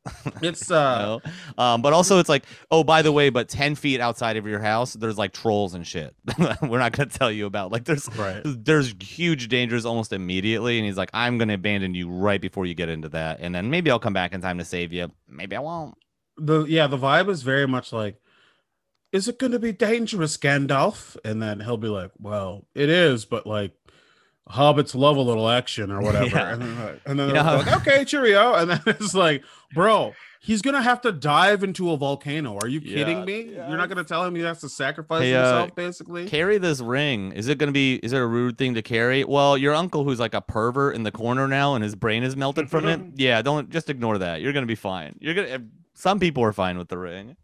<laughs> It's you uh, know? um, but also it's like, oh, by the way, but ten feet outside of your house, there's like trolls and shit. <laughs> We're not gonna tell you about. Like, there's right. there's huge dangers almost immediately and he's like i'm gonna abandon you right before you get into that and then maybe i'll come back in time to save you maybe i won't The yeah, the vibe is very much like, is it gonna be dangerous, Gandalf? And then he'll be like, well, it is, but like. Hobbits love a little action or <laughs> whatever, Yeah. and then, and then You know like, okay, cheerio, and then <laughs> it's like, bro, he's gonna have to dive into a volcano. Are you kidding Yeah, me? yeah. You're not gonna tell him he has to sacrifice Hey, uh, himself, basically. carry this ring is it gonna be is it a rude thing to carry well your uncle who's like a pervert in the corner now and his brain is melted from it <laughs> yeah don't just ignore that you're gonna be fine you're gonna some people are fine with the ring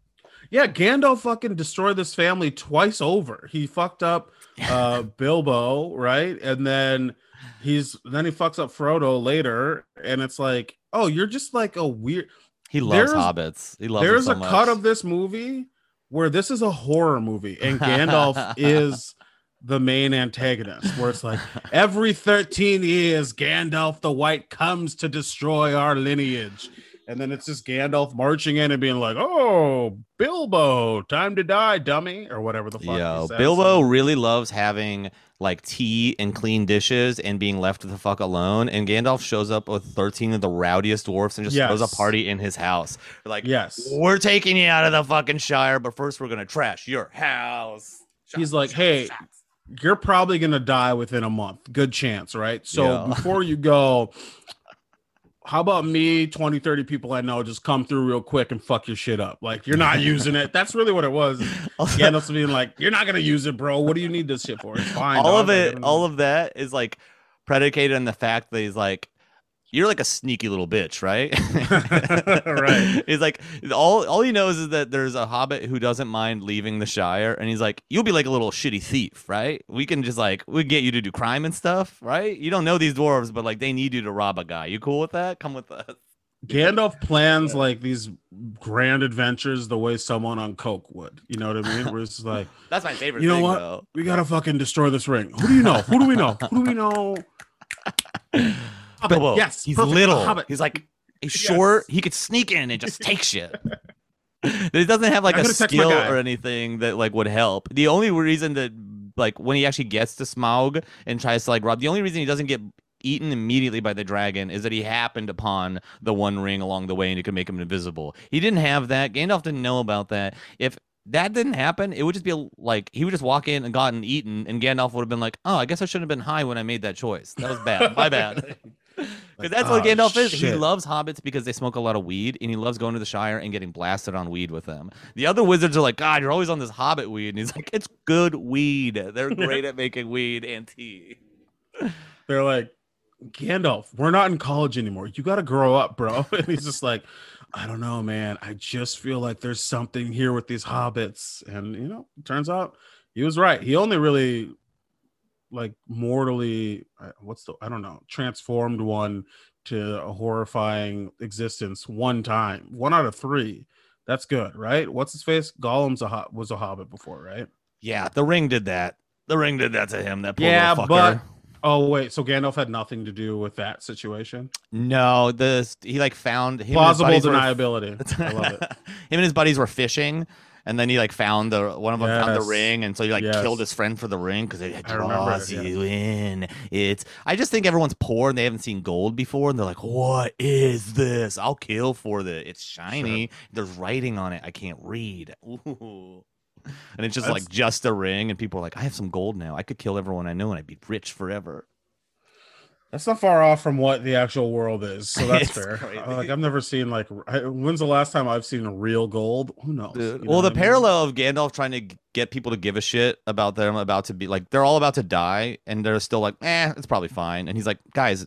Yeah, Gandalf fucking destroyed this family twice over. He fucked up uh Bilbo, right? And then he's then he fucks up Frodo later, and it's like, oh, you're just like a weird. he loves There's- hobbits he loves There's so a much. cut of this movie where this is a horror movie, and <laughs> Gandalf is the main antagonist. Where it's like every 13 years, Gandalf the White comes to destroy our lineage. And then it's just Gandalf marching in and being like, "Oh, Bilbo, time to die, dummy," or whatever the fuck. Yo. Bilbo really loves having like tea and clean dishes and being left the fuck alone. And Gandalf shows up with 13 of the rowdiest dwarfs and just throws a party in his house. Like, Yes, we're taking you out of the fucking Shire, but first we're gonna trash your house. He's like, "Hey, you're probably gonna die within a month. Good chance, right? So Yeah. <laughs> before you go, how about me, 20, 30 people I know just come through real quick and fuck your shit up? Like you're not using it. That's really what it was. <laughs> Also- Gandalf's being like, You're not gonna use it, bro. What do you need this shit for? It's fine. all dog. of it, all of that is like predicated on the fact that he's like, you're like a sneaky little bitch, right? <laughs> Right. <laughs> He's like, all all he knows is that there's a hobbit who doesn't mind leaving the Shire, and he's like, you'll be like a little shitty thief, right? We can just like we get you to do crime and stuff, right? You don't know these dwarves, but like they need you to rob a guy. You cool with that? Come with us. Gandalf <laughs> plans like these grand adventures the way someone on Coke would. You know what I mean? Where it's like, That's my favorite. You know thing, what? Though. we gotta fucking destroy this ring. Who do you know? Who do we know? Who do we know? Bilbo, Yes, he's perfect, little. hobbit. He's like he's Yes. short. He could sneak in and just take shit. <laughs> he doesn't have like I'm a gonna text my skill or anything that like would help. The only reason that like when he actually gets to Smaug and tries to like rob, the only reason he doesn't get eaten immediately by the dragon is that he happened upon the one ring along the way and it could make him invisible. He didn't have that. Gandalf didn't know about that. If that didn't happen, it would just be like he would just walk in and gotten eaten, and Gandalf would have been like, "Oh, I guess I shouldn't have been high when I made that choice. That was bad. My bad." <laughs> Because that's what "Oh, Gandalf is. He loves hobbits because they smoke a lot of weed, and he loves going to the Shire and getting blasted on weed with them. The other wizards are like, God, you're always on this hobbit weed. And he's like, It's good weed. They're <laughs> great at making weed and tea. They're like, Gandalf, we're not in college anymore. You got to grow up, bro. <laughs> And he's just like, I don't know, man. I just feel like there's something here with these hobbits. And, you know, turns out he was right. He only really, like, mortally, what's the, I don't know, transformed one to a horrifying existence one time, one out of three. That's good, right? What's his face? Gollum's a ho- was a hobbit before, right? Yeah, the ring did that. The ring did that to him. That poor Yeah, fucker. but- Oh wait, so Gandalf had nothing to do with that situation. no, the he like found him Plausible buddies were- deniability. <laughs> I love it. him and his buddies were fishing, and then he like found the one of them found the ring, and so he like Yes. killed his friend for the ring because it I remember draws yeah. you in. It's I just think everyone's poor and they haven't seen gold before, and they're like, "What is this? I'll kill for the. It's shiny. There's writing on it. I can't read." Ooh. <laughs> And it's just That's- like just a ring, and people are like, "I have some gold now. I could kill everyone I know, and I'd be rich forever." That's not far off from what the actual world is, so <laughs> that's fair. crazy. Uh, Like I've never seen like I- when's the last time I've seen real gold? Who knows? Dude. You know Well, the I mean? parallel of Gandalf trying to get people to give a shit about them about to be like they're all about to die, and they're still like, eh, it's probably fine. And he's like, guys,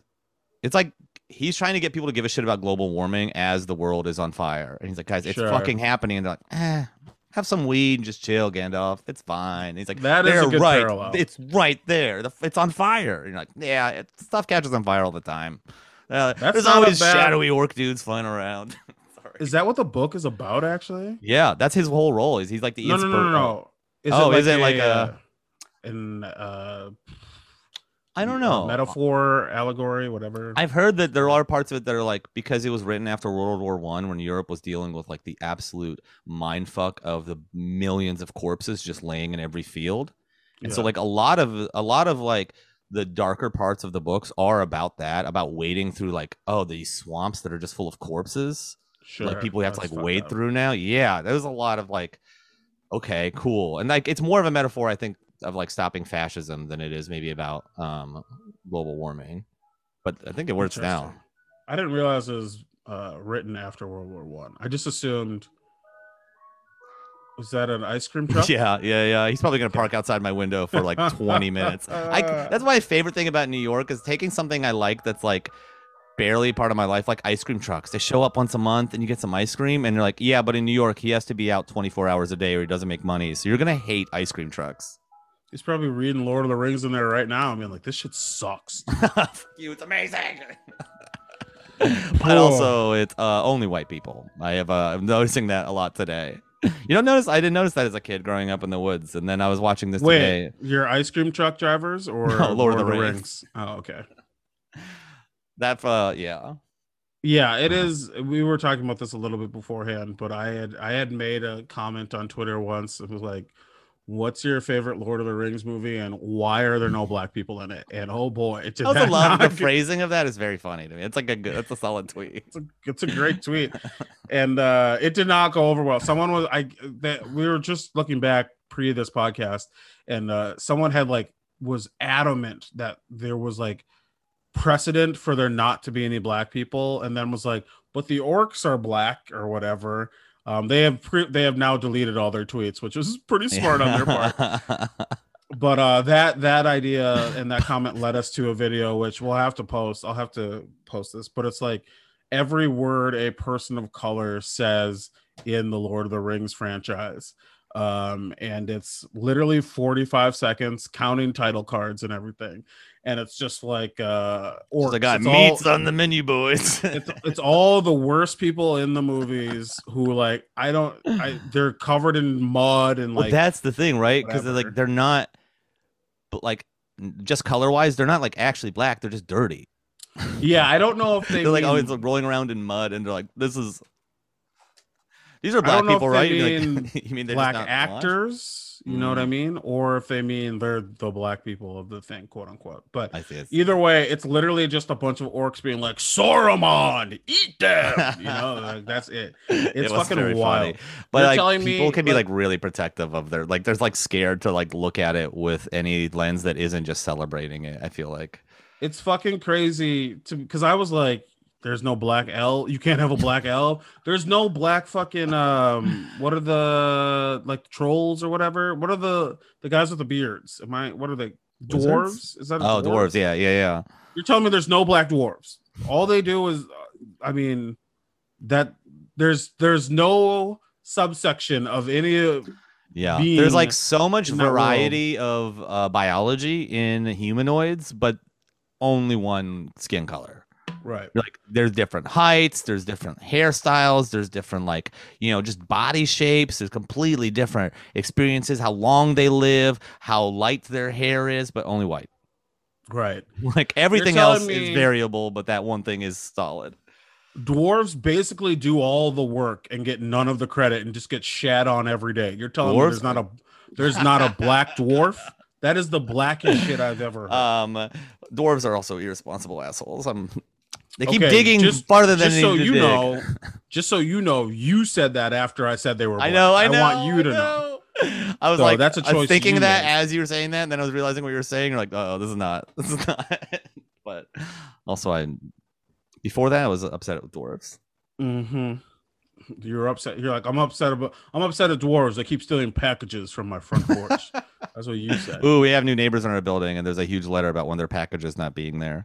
it's like he's trying to get people to give a shit about global warming as the world is on fire, and he's like, guys, it's Sure. fucking happening, and they're like, eh. Have some weed and just chill, Gandalf. It's fine. And he's like, That is a "They're good right. parallel. It's right there. The, it's on fire. And you're like, yeah, it, stuff catches on fire all the time. Uh, there's always bad- shadowy orc dudes flying around. <laughs> Sorry. Is that what the book is about? Actually, Yeah, that's his whole role. Is he's like the no, no, no, no, no. Is Oh, is it like a- an uh, I don't uh, know. metaphor, allegory, whatever? I've heard that there are parts of it that are like because it was written after World War One when Europe was dealing with like the absolute mind fuck of the millions of corpses just laying in every field. And so like a lot of a lot of like the darker parts of the books are about that, about wading through like, oh, these swamps that are just full of corpses. sure, like people have to like wade up. through now. Yeah, there's a lot of like, okay, cool, and like it's more of a metaphor, I think, of like stopping fascism than it is maybe about um global warming. But I think it works now. I didn't realize it was uh, written after World War One. I. just assumed. Was that an ice cream <laughs> truck? Yeah, yeah, yeah. He's probably gonna park outside my window for like 20 minutes. I <laughs> that's my favorite thing about New York is taking something I like that's like barely part of my life, like ice cream trucks. They show up once a month and you get some ice cream, and you're like, yeah, but in New York he has to be out 24 hours a day or he doesn't make money. So you're gonna hate ice cream trucks. He's probably reading Lord of the Rings in there right now. I mean, like this shit sucks. Fuck <laughs> you, it's amazing. <laughs> but also, it's uh, only white people. I have uh, I'm noticing that a lot today. You don't notice? I didn't notice that as a kid growing up in the woods, and then I was watching this Wait, today. your ice cream truck drivers or <laughs> No, Lord of the Rings. Oh, okay. That uh, yeah. Yeah, it is. We were talking about this a little bit beforehand, but I had I had made a comment on Twitter once. It was like, "What's your favorite Lord of the Rings movie, and why are there no <laughs> black people in it?" And oh boy, did I that love the phrasing of that is very funny to me. It's like a good, it's a solid tweet. It's a, it's a great tweet, and uh, it did not go over well. Someone was I that we were just looking back pre this podcast, and uh, someone had like was adamant that there was like precedent for there not to be any black people, and then was like, but the orcs are black or whatever. Um, they have pre- they have now deleted all their tweets, which is pretty smart on their part. <laughs> But uh that that idea and that comment led us to a video which we'll have to post. I'll have to post this but it's like every word a person of color says in the lord of the rings franchise. Um and it's literally 45 seconds counting title cards and everything and it's just like uh Or. I got It's all- meats on the menu, boys. <laughs> it's it's all the worst people in the movies who like I don't I they're covered in mud and well, like that's the thing, right? Because they're like they're not, but like just color wise, they're not like actually black. They're just dirty. yeah I don't know if <laughs> they are like mean- always like rolling around in mud, and they're like, "This is." These are black don't know if people, right? Mean like, <laughs> you mean they're black just not blonde? actors, you know what I Mm. mean? Or if they mean they're the black people of the thing, quote unquote. But I see. I see. either way, it's literally just a bunch of orcs being like, Sauron, eat them. You know, <laughs> like, that's it. It It's was fucking wild. But You're like people me, can be like- like really protective of their like. There's like scared to like look at it with any lens that isn't just celebrating it. I feel like. It's fucking crazy to because I was like, there's no black elf. You can't have a black elf. There's no black fucking um what are the like trolls or whatever? What are the the guys with the beards? Am I what are they? Wizards? Dwarves? Is that Oh, dwarves. Yeah, yeah, yeah. You're telling me there's no black dwarves. All they do is, uh, I mean, that there's there's no subsection of any. Yeah, being there's like so much variety of uh, biology in humanoids, but only one skin color. Right. Like there's different heights, there's different hairstyles, there's different like you know just body shapes. There's completely different experiences, how long they live, how light their hair is, but only white. Right. <laughs> Like everything else me- is variable, but that one thing is solid. Dwarves basically do all the work and get none of the credit and just get shat on every day. You're telling me there's not a there's not a black <laughs> dwarf? That is the blackest shit I've ever heard. Um, dwarves are also irresponsible assholes. I'm. They keep Okay, digging just- farther than just they so need to you dig. know, just so you know, you said that after I said they were. I know, I know. want you I to know. I was So like, that's a I was choice thinking that made. as you were saying that, and then I was realizing what you were saying. You're like, oh, this is not, <laughs> this is not. but also, I before that, I was upset with dwarves. Mm-hmm. You're upset. You're like, I'm upset about. I'm upset at dwarves. They keep stealing packages from my front porch. <laughs> That's what you said. Ooh, we have new neighbors in our building, and there's a huge letter about one of their packages not being there.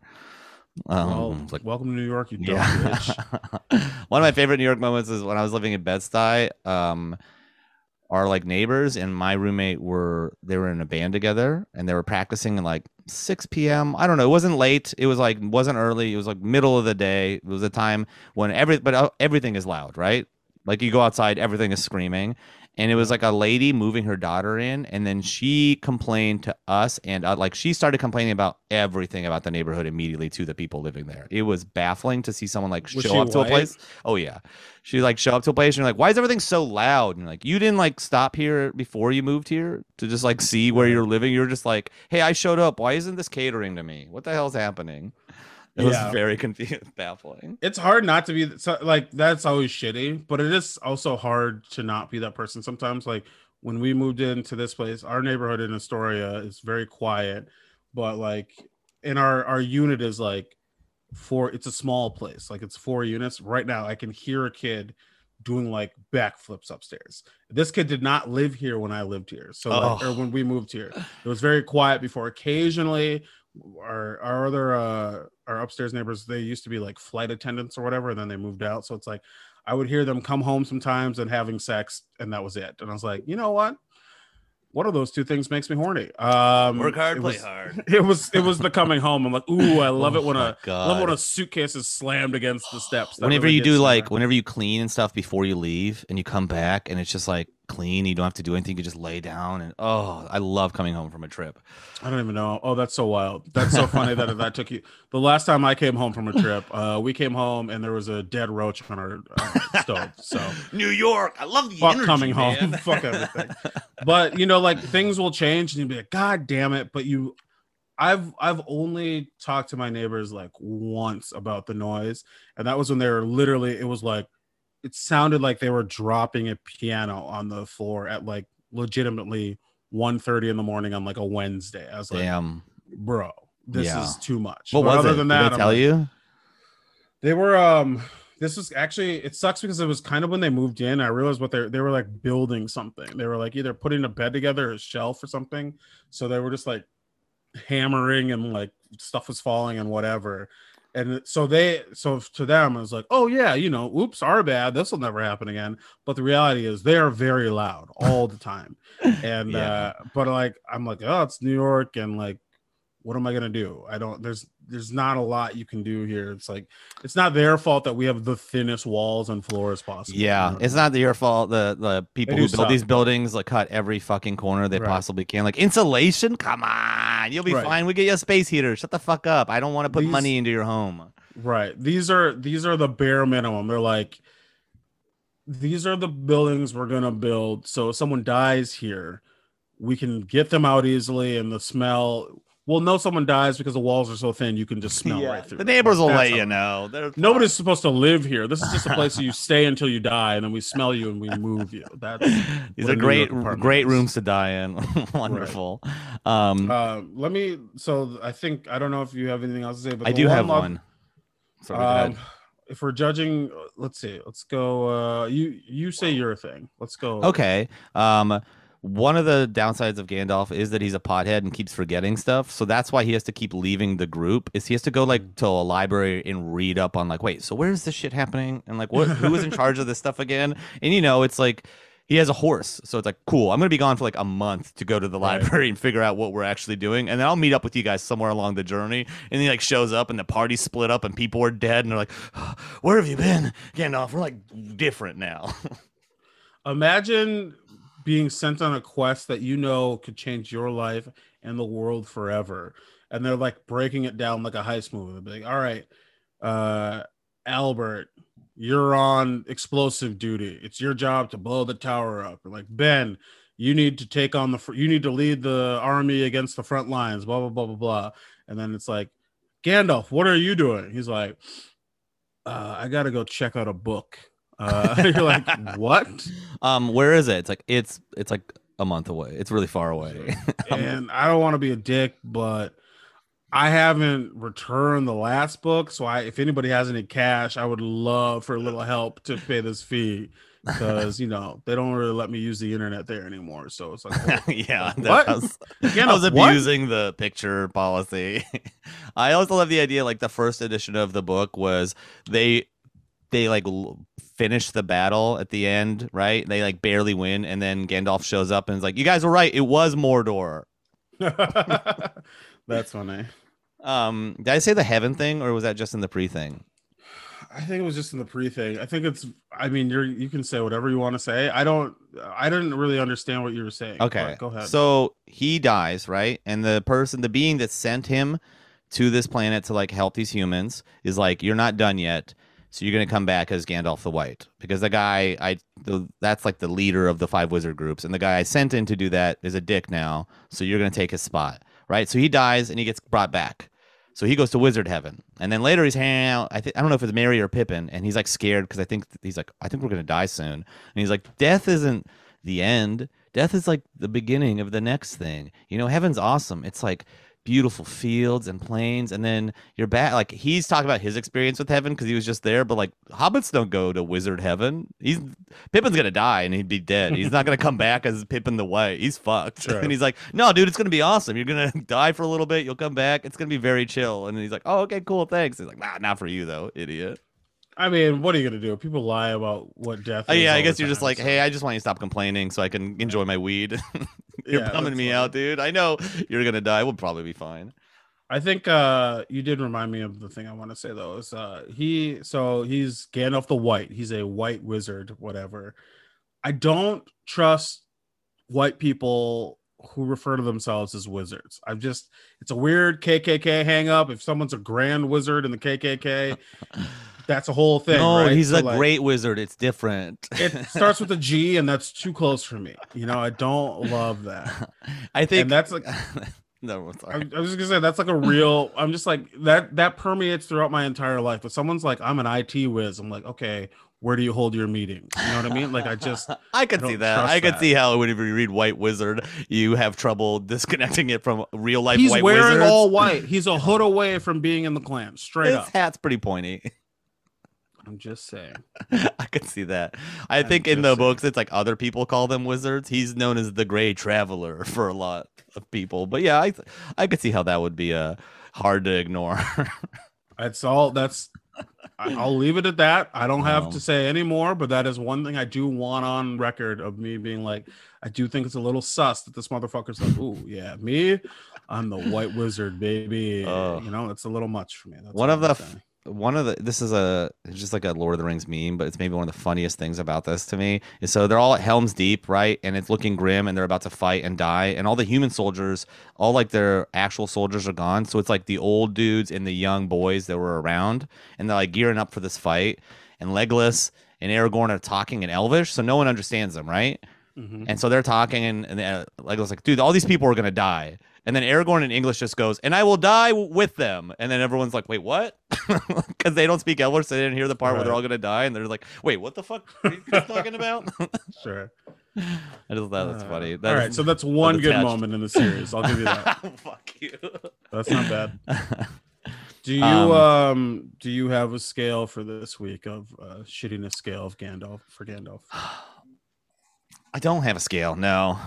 Um, well, like, welcome to New York, you dumb yeah. bitch. <laughs> one of my favorite New York moments is when I was living in Bed Stuy. Um, our like neighbors and my roommate were they were in a band together and they were practicing at like 6 p.m. I don't know. It wasn't late. It was like wasn't early. It was like middle of the day. It was a time when every but uh, everything is loud, right? Like you go outside, everything is screaming. And it was like a lady moving her daughter in, and then she complained to us, and uh, like she started complaining about everything about the neighborhood immediately to the people living there. It was baffling to see someone like Was show up to a place. Oh yeah, she like show up to a place and you're like, why is everything so loud? And you're like, you didn't like stop here before you moved here to just like see where you're living. You're just like, hey, I showed up. Why isn't this catering to me? What the hell's happening? It Yeah. was very confused, baffling. it's hard not to be so, like that's always shitty but it is also hard to not be that person sometimes like when we moved into this place our neighborhood in astoria is very quiet but like in our our unit is like four it's a small place like it's four units right now i can hear a kid doing like backflips upstairs this kid did not live here when i lived here so like, Oh. or when we moved here it was very quiet before occasionally our our other uh our upstairs neighbors they used to be like flight attendants or whatever and then they moved out. So it's like i would hear them come home sometimes and having sex and that was it. And i was like you know what? One of those two things makes me horny. Um Work hard, play was- hard. <laughs> it was it was the coming home. I'm like ooh i love <laughs> Oh it when a I love when a suitcase is slammed against the steps. That whenever really you do like whenever you clean and stuff before you leave and you come back and it's just like clean you don't have to do anything you just lay down and oh i love coming home from a trip I don't even know. Oh, that's so wild. That's so funny that that took you. The last time I came home from a trip, uh, we came home and there was a dead roach on our uh, stove. So <laughs> new york i love the fuck energy, coming home, <laughs> fuck everything. But you know, like things will change, and you'll be like, God damn it! But you, I've I've only talked to my neighbors like once about the noise, and that was when they were literally. It was like, it sounded like they were dropping a piano on the floor at like legitimately 1.30 in the morning on like a Wednesday. I was like, damn bro, this Yeah. is too much. what But was other it than Did that, they I'm tell like- you they were um this was actually it sucks because it was kind of when they moved in. I realized what they they were like building something. They were like either putting a bed together or a shelf or something. So they were just like hammering and like stuff was falling and whatever. And so they so to them it was like, oh yeah, you know, oops, our bad. This will never happen again. But the reality is they are very loud all the time. <laughs> And Yeah. uh but like I'm like, oh, it's New York and like what am I gonna do? I don't there's there's not a lot you can do here. It's like it's not their fault that we have the thinnest walls and floors possible. yeah it's not your fault the the people who build these buildings like cut every fucking corner they Right. possibly can like insulation come on you'll be Right. fine we get you a space heater shut the fuck up i don't want to put These- money into your home right. These are these are the bare minimum. They're like these are the buildings we're gonna build. So if someone dies here, we can get them out easily and the smell we'll know someone dies because the walls are so thin you can just <laughs> smell right through the it. neighbors will let you know They're Nobody's supposed to live here. This is just a place where you <laughs> stay until you die, and then we smell you and we move you. That's These are great, great rooms to die in. <laughs> Wonderful. Um, Uh, let me. So I think I don't know if you have anything else to say, but I the do have love- one. Sorry, Um, if we're judging, let's see. Let's go. Uh, you you say your thing. Let's go. Okay. Um, one of the downsides of Gandalf is that he's a pothead and keeps forgetting stuff. So that's why he has to keep leaving the group. Is he has to go like mm. to a library and read up on like, wait, so where's this shit happening? And like, what? Who is in <laughs> charge of this stuff again? And you know, it's like he has a horse, so it's like cool. I'm gonna be gone for like a month to go to the Right. library <laughs> and figure out what we're actually doing, and then I'll meet up with you guys somewhere along the journey. And he like shows up, and the party's split up, and people are dead, and they're like, "Where have you been, Gandalf? We're like different now." <laughs> Imagine being sent on a quest that you know could change your life and the world forever. And they're like breaking it down like a heist movie. They'll be like, all right, uh, Albert, you're on explosive duty. It's your job to blow the tower up. Or like, Ben, you need to take on the, fr- you need to lead the army against the front lines, blah, blah, blah, blah, blah. And then it's like, Gandalf, what are you doing? He's like, uh, I got to go check out a book. Uh, <laughs> you're like, what? um, where is it? It's like it's it's like a month away. It's really far away. <laughs> and I don't want to be a dick, but I haven't returned the last book. So I, if anybody has any cash, I would love for a little help to pay this fee <laughs> because you know they don't really let me use the internet there anymore. So it's like, oh, yeah, that What? was- again, I was what? abusing the picture policy. I also love the idea like the first edition of the book was they they like finish the battle at the end, right? They like barely win and then Gandalf shows up and is like, "You guys were right. It was Mordor." <laughs> That's funny. Um, did I say the heaven thing or was that just in the pre thing? I think it was just in the pre thing. I think it's. I mean, you're you can say whatever you want to say. I don't. I didn't really understand what you were saying. Okay. go ahead. So he dies, right? And the person, the being that sent him to this planet to like help these humans is like, you're not done yet. So you're gonna come back as Gandalf the White because the guy I the, that's like the leader of the five wizard groups, and the guy I sent in to do that is a dick now. So you're gonna take his spot, right? So he dies and he gets brought back. So he goes to wizard heaven, and then later he's hanging out. I think I don't know if it's Merry or Pippin, and he's like scared because I think he's like I think we're gonna die soon, and he's like death isn't the end. Death is like the beginning of the next thing. You know, heaven's awesome. It's like beautiful fields and plains, and then you're back. Like he's talking about his experience with heaven because he was just there, but like hobbits don't go to wizard heaven. He's Pippin's gonna die and he'd be dead. He's not gonna <laughs> come back as Pippin the White. He's fucked. True. And he's like, no, dude, it's gonna be awesome. You're gonna <laughs> die for a little bit. You'll come back. It's gonna be very chill. And he's like, oh, okay, cool, thanks. He's like, nah, not for you though, idiot. I mean, what are you gonna do? People lie about what death. Oh is yeah, I guess you're just like, so- hey, I just want you to stop complaining so I can enjoy my weed. <laughs> you're Yeah, bumming me fine. out, dude. I know you're gonna die. We'll probably be fine. I think uh you did remind me of the thing I want to say though. Is uh he so he's Gandalf the White. He's a white wizard, whatever. I don't trust white people who refer to themselves as wizards. I've just it's a weird KKK hang up. If someone's a grand wizard in the KKK, <laughs> that's a whole thing. no, right? he's So, a like, great wizard. It's different. It starts with a G, <laughs> and that's too close for me. You know, I don't love that. <laughs> I think And that's like <laughs> no, I'm I, sorry. I was just gonna say that's like a real. I'm just like that. That permeates throughout my entire life. But someone's like, I'm an IT whiz. I'm like, okay, where do you hold your meetings? You know what I mean? Like, I just I could see that. I could that. see how whenever you read White Wizard, you have trouble disconnecting it from real life he's white wearing wizards. all white. He's a hood away from being in the Klan. Straight His up. hat's pretty pointy. I'm just saying. <laughs> I could see that. I I'm think in the saying. books, it's like other people call them wizards. He's known as the Gray Traveler <laughs> for a lot of people. But yeah, I I could see how that would be uh, hard to ignore. <laughs> That's all. That's. I'll leave it at that. I don't have Um, to say any more, but that is one thing I do want on record of me being like, I do think it's a little sus that this motherfucker's like, ooh, yeah, me, I'm the white wizard, baby. Oh. you know, it's a little much for me. That's One of the. One of the this is a it's just like a Lord of the Rings meme, but it's maybe one of the funniest things about this to me is so they're all at Helm's Deep, right? And it's looking grim and they're about to fight and die. And all the human soldiers, all like their actual soldiers are gone. So it's like the old dudes and the young boys that were around, and they're like gearing up for this fight. And Legolas and Aragorn are talking in Elvish, so no one understands them, right? Mhm. And so they're talking, and, and uh, Legolas like, dude, all these people are gonna die. And then Aragorn in English just goes, and I will die with them. And then everyone's like, wait, what? <laughs> Because they don't speak Elvish, so they didn't hear the part where they're all gonna die, and they're like, wait, what the fuck are you <laughs> talking about? Sure. <laughs> I just thought that's Uh, funny. all That right, so that's one good moment in the series. I'll give you that. fuck you. That's not bad. Do you Um, um, do you have a scale for this week of uh, shittiness scale of Gandalf for Gandalf? <sighs> I don't have a scale. No,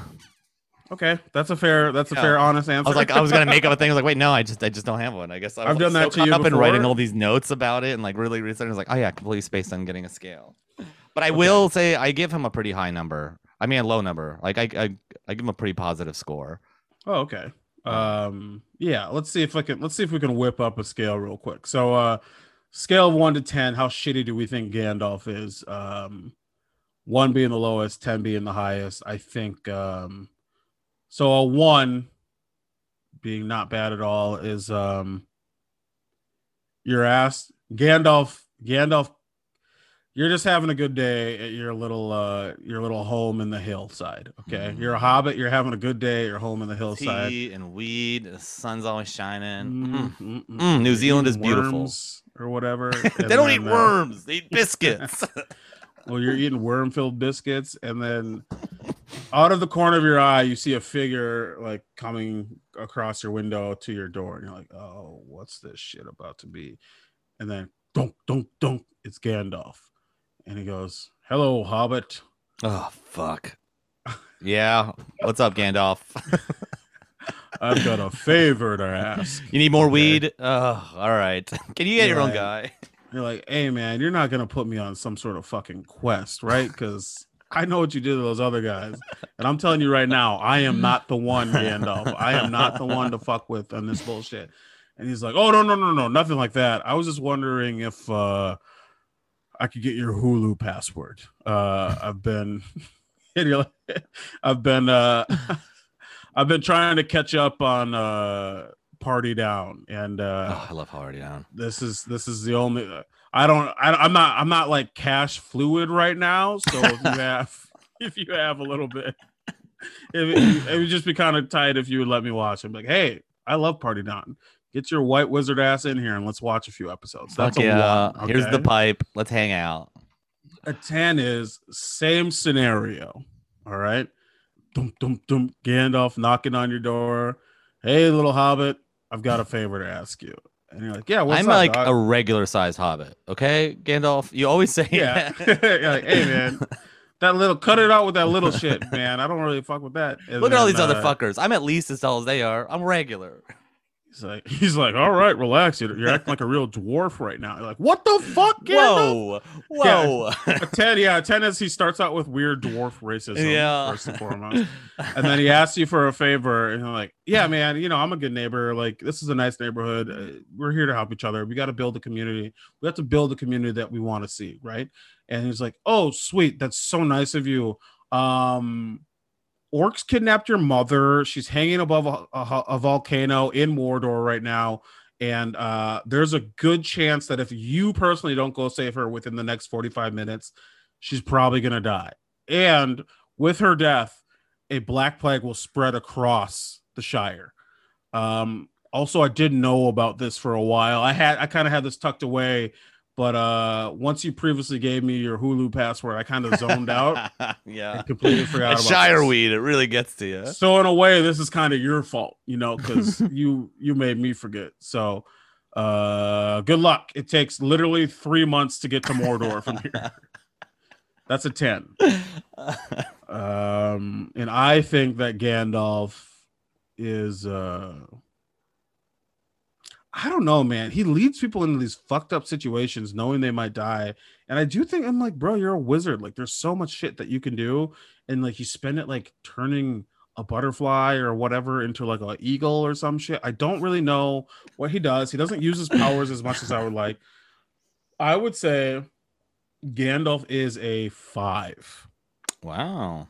Okay, that's a fair. That's a Yeah. fair, honest answer. I was like, I was gonna make up a <laughs> thing. I was like, wait, no, I just, I just don't have one. I guess I was I've done that to you up in writing all these notes about it and like really researching. I was like, oh yeah, completely spaced on getting a scale. But I will say, I give him a pretty high number. I mean, a low number. Like I, I, I give him a pretty positive score. Oh, okay. Um, yeah, let's see if I can let's see if we can whip up a scale real quick. So uh scale of one to ten, how shitty do we think Gandalf is? Um one being the lowest, ten being the highest. I think um so a one being not bad at all is um you're asked Gandalf Gandalf you're just having a good day at your little uh your little home in the hillside okay you're a hobbit you're having a good day at your home in the hillside Tea and weed. The sun's always shining. Mm, Mm. mm, mm. Mm, New Zealand is beautiful. worms or whatever <laughs> they don't eat uh, worms. They eat biscuits. <laughs> <laughs> well you're eating worm filled biscuits and then out of the corner of your eye you see a figure like coming across your window to your door and you're like oh what's this shit about to be and then don't don't don't it's gandalf and he goes hello hobbit oh fuck. Yeah. What's up, Gandalf? <laughs> i've got a favor to ask you need more Okay. weed? Oh, all right. <laughs> Can you get your own guy? You're like, hey man, you're not gonna put me on some sort of fucking quest, right? Because I know what you did to those other guys, and I'm telling you right now, I am not the one, Gandalf. I am not the one to fuck with on this bullshit. And he's like, oh no, no, no, no, nothing like that. I was just wondering if uh I could get your Hulu password. Uh I've been <laughs> and you're like, I've been uh <laughs> I've been trying to catch up on uh Party Down and uh Oh, I love Party Down. this is this is the only i don't I, i'm not i'm not like cash fluid right now so if you <laughs> have if you have a little bit it, it would just be kind of tight if you would let me watch. I'm like hey i love party down get your white wizard ass in here and let's watch a few episodes. That's Fuck a yeah. one Here's the pipe. Let's hang out. a 10 is same scenario all right? Dum, dum, dum, gandalf knocking on your door. Hey little hobbit i've got a favor to ask you and you're like yeah what's I'm up, like dog?" a regular sized hobbit. Okay, Gandalf. You always say Yeah. <laughs> like, hey man, <laughs> that little cut it out with that little shit, man. I don't really fuck with that. And Look at all then, these other uh, fuckers. I'm at least as tall as they are. I'm regular. He's like, <laughs> he's like, all right, relax. You're, you're acting like a real dwarf right now. You're like, what the fuck? Gandalf?" Whoa. Whoa. A ten, yeah, ten is he starts out with weird dwarf racism, Yeah. first and foremost, and then he asks you for a favor, and you're like, yeah, man, you know, I'm a good neighbor. Like, this is a nice neighborhood. Uh, we're here to help each other. We got to build a community. We have to build a community that we want to see, right? And he's like, oh, sweet, that's so nice of you. Um, orcs kidnapped your mother. She's hanging above a, a, a volcano in Mordor right now. And uh, there's a good chance that if you personally don't go save her within the next 45 minutes, she's probably going to die. And with her death, a black plague will spread across the Shire. Um, also, I didn't know about this for a while. I had I kind of had this tucked away, but uh, once you previously gave me your Hulu password, I kind of zoned out <laughs> yeah. and completely forgot about Shire weed, it really gets to you. So in a way, this is kind of your fault, you know, because <laughs> you you made me forget. So uh good luck. It takes literally three months to get to Mordor from here. <laughs> That's a 10. Um, and I think that Gandalf is uh I don't know, man. He leads people into these fucked up situations knowing they might die. And I do think I'm like, bro, you're a wizard. Like there's so much shit that you can do. And like you spend it like turning a butterfly or whatever into like an eagle or some shit. I don't really know what he does. He doesn't use his powers as much as I would like. I would say Gandalf is a five. wow.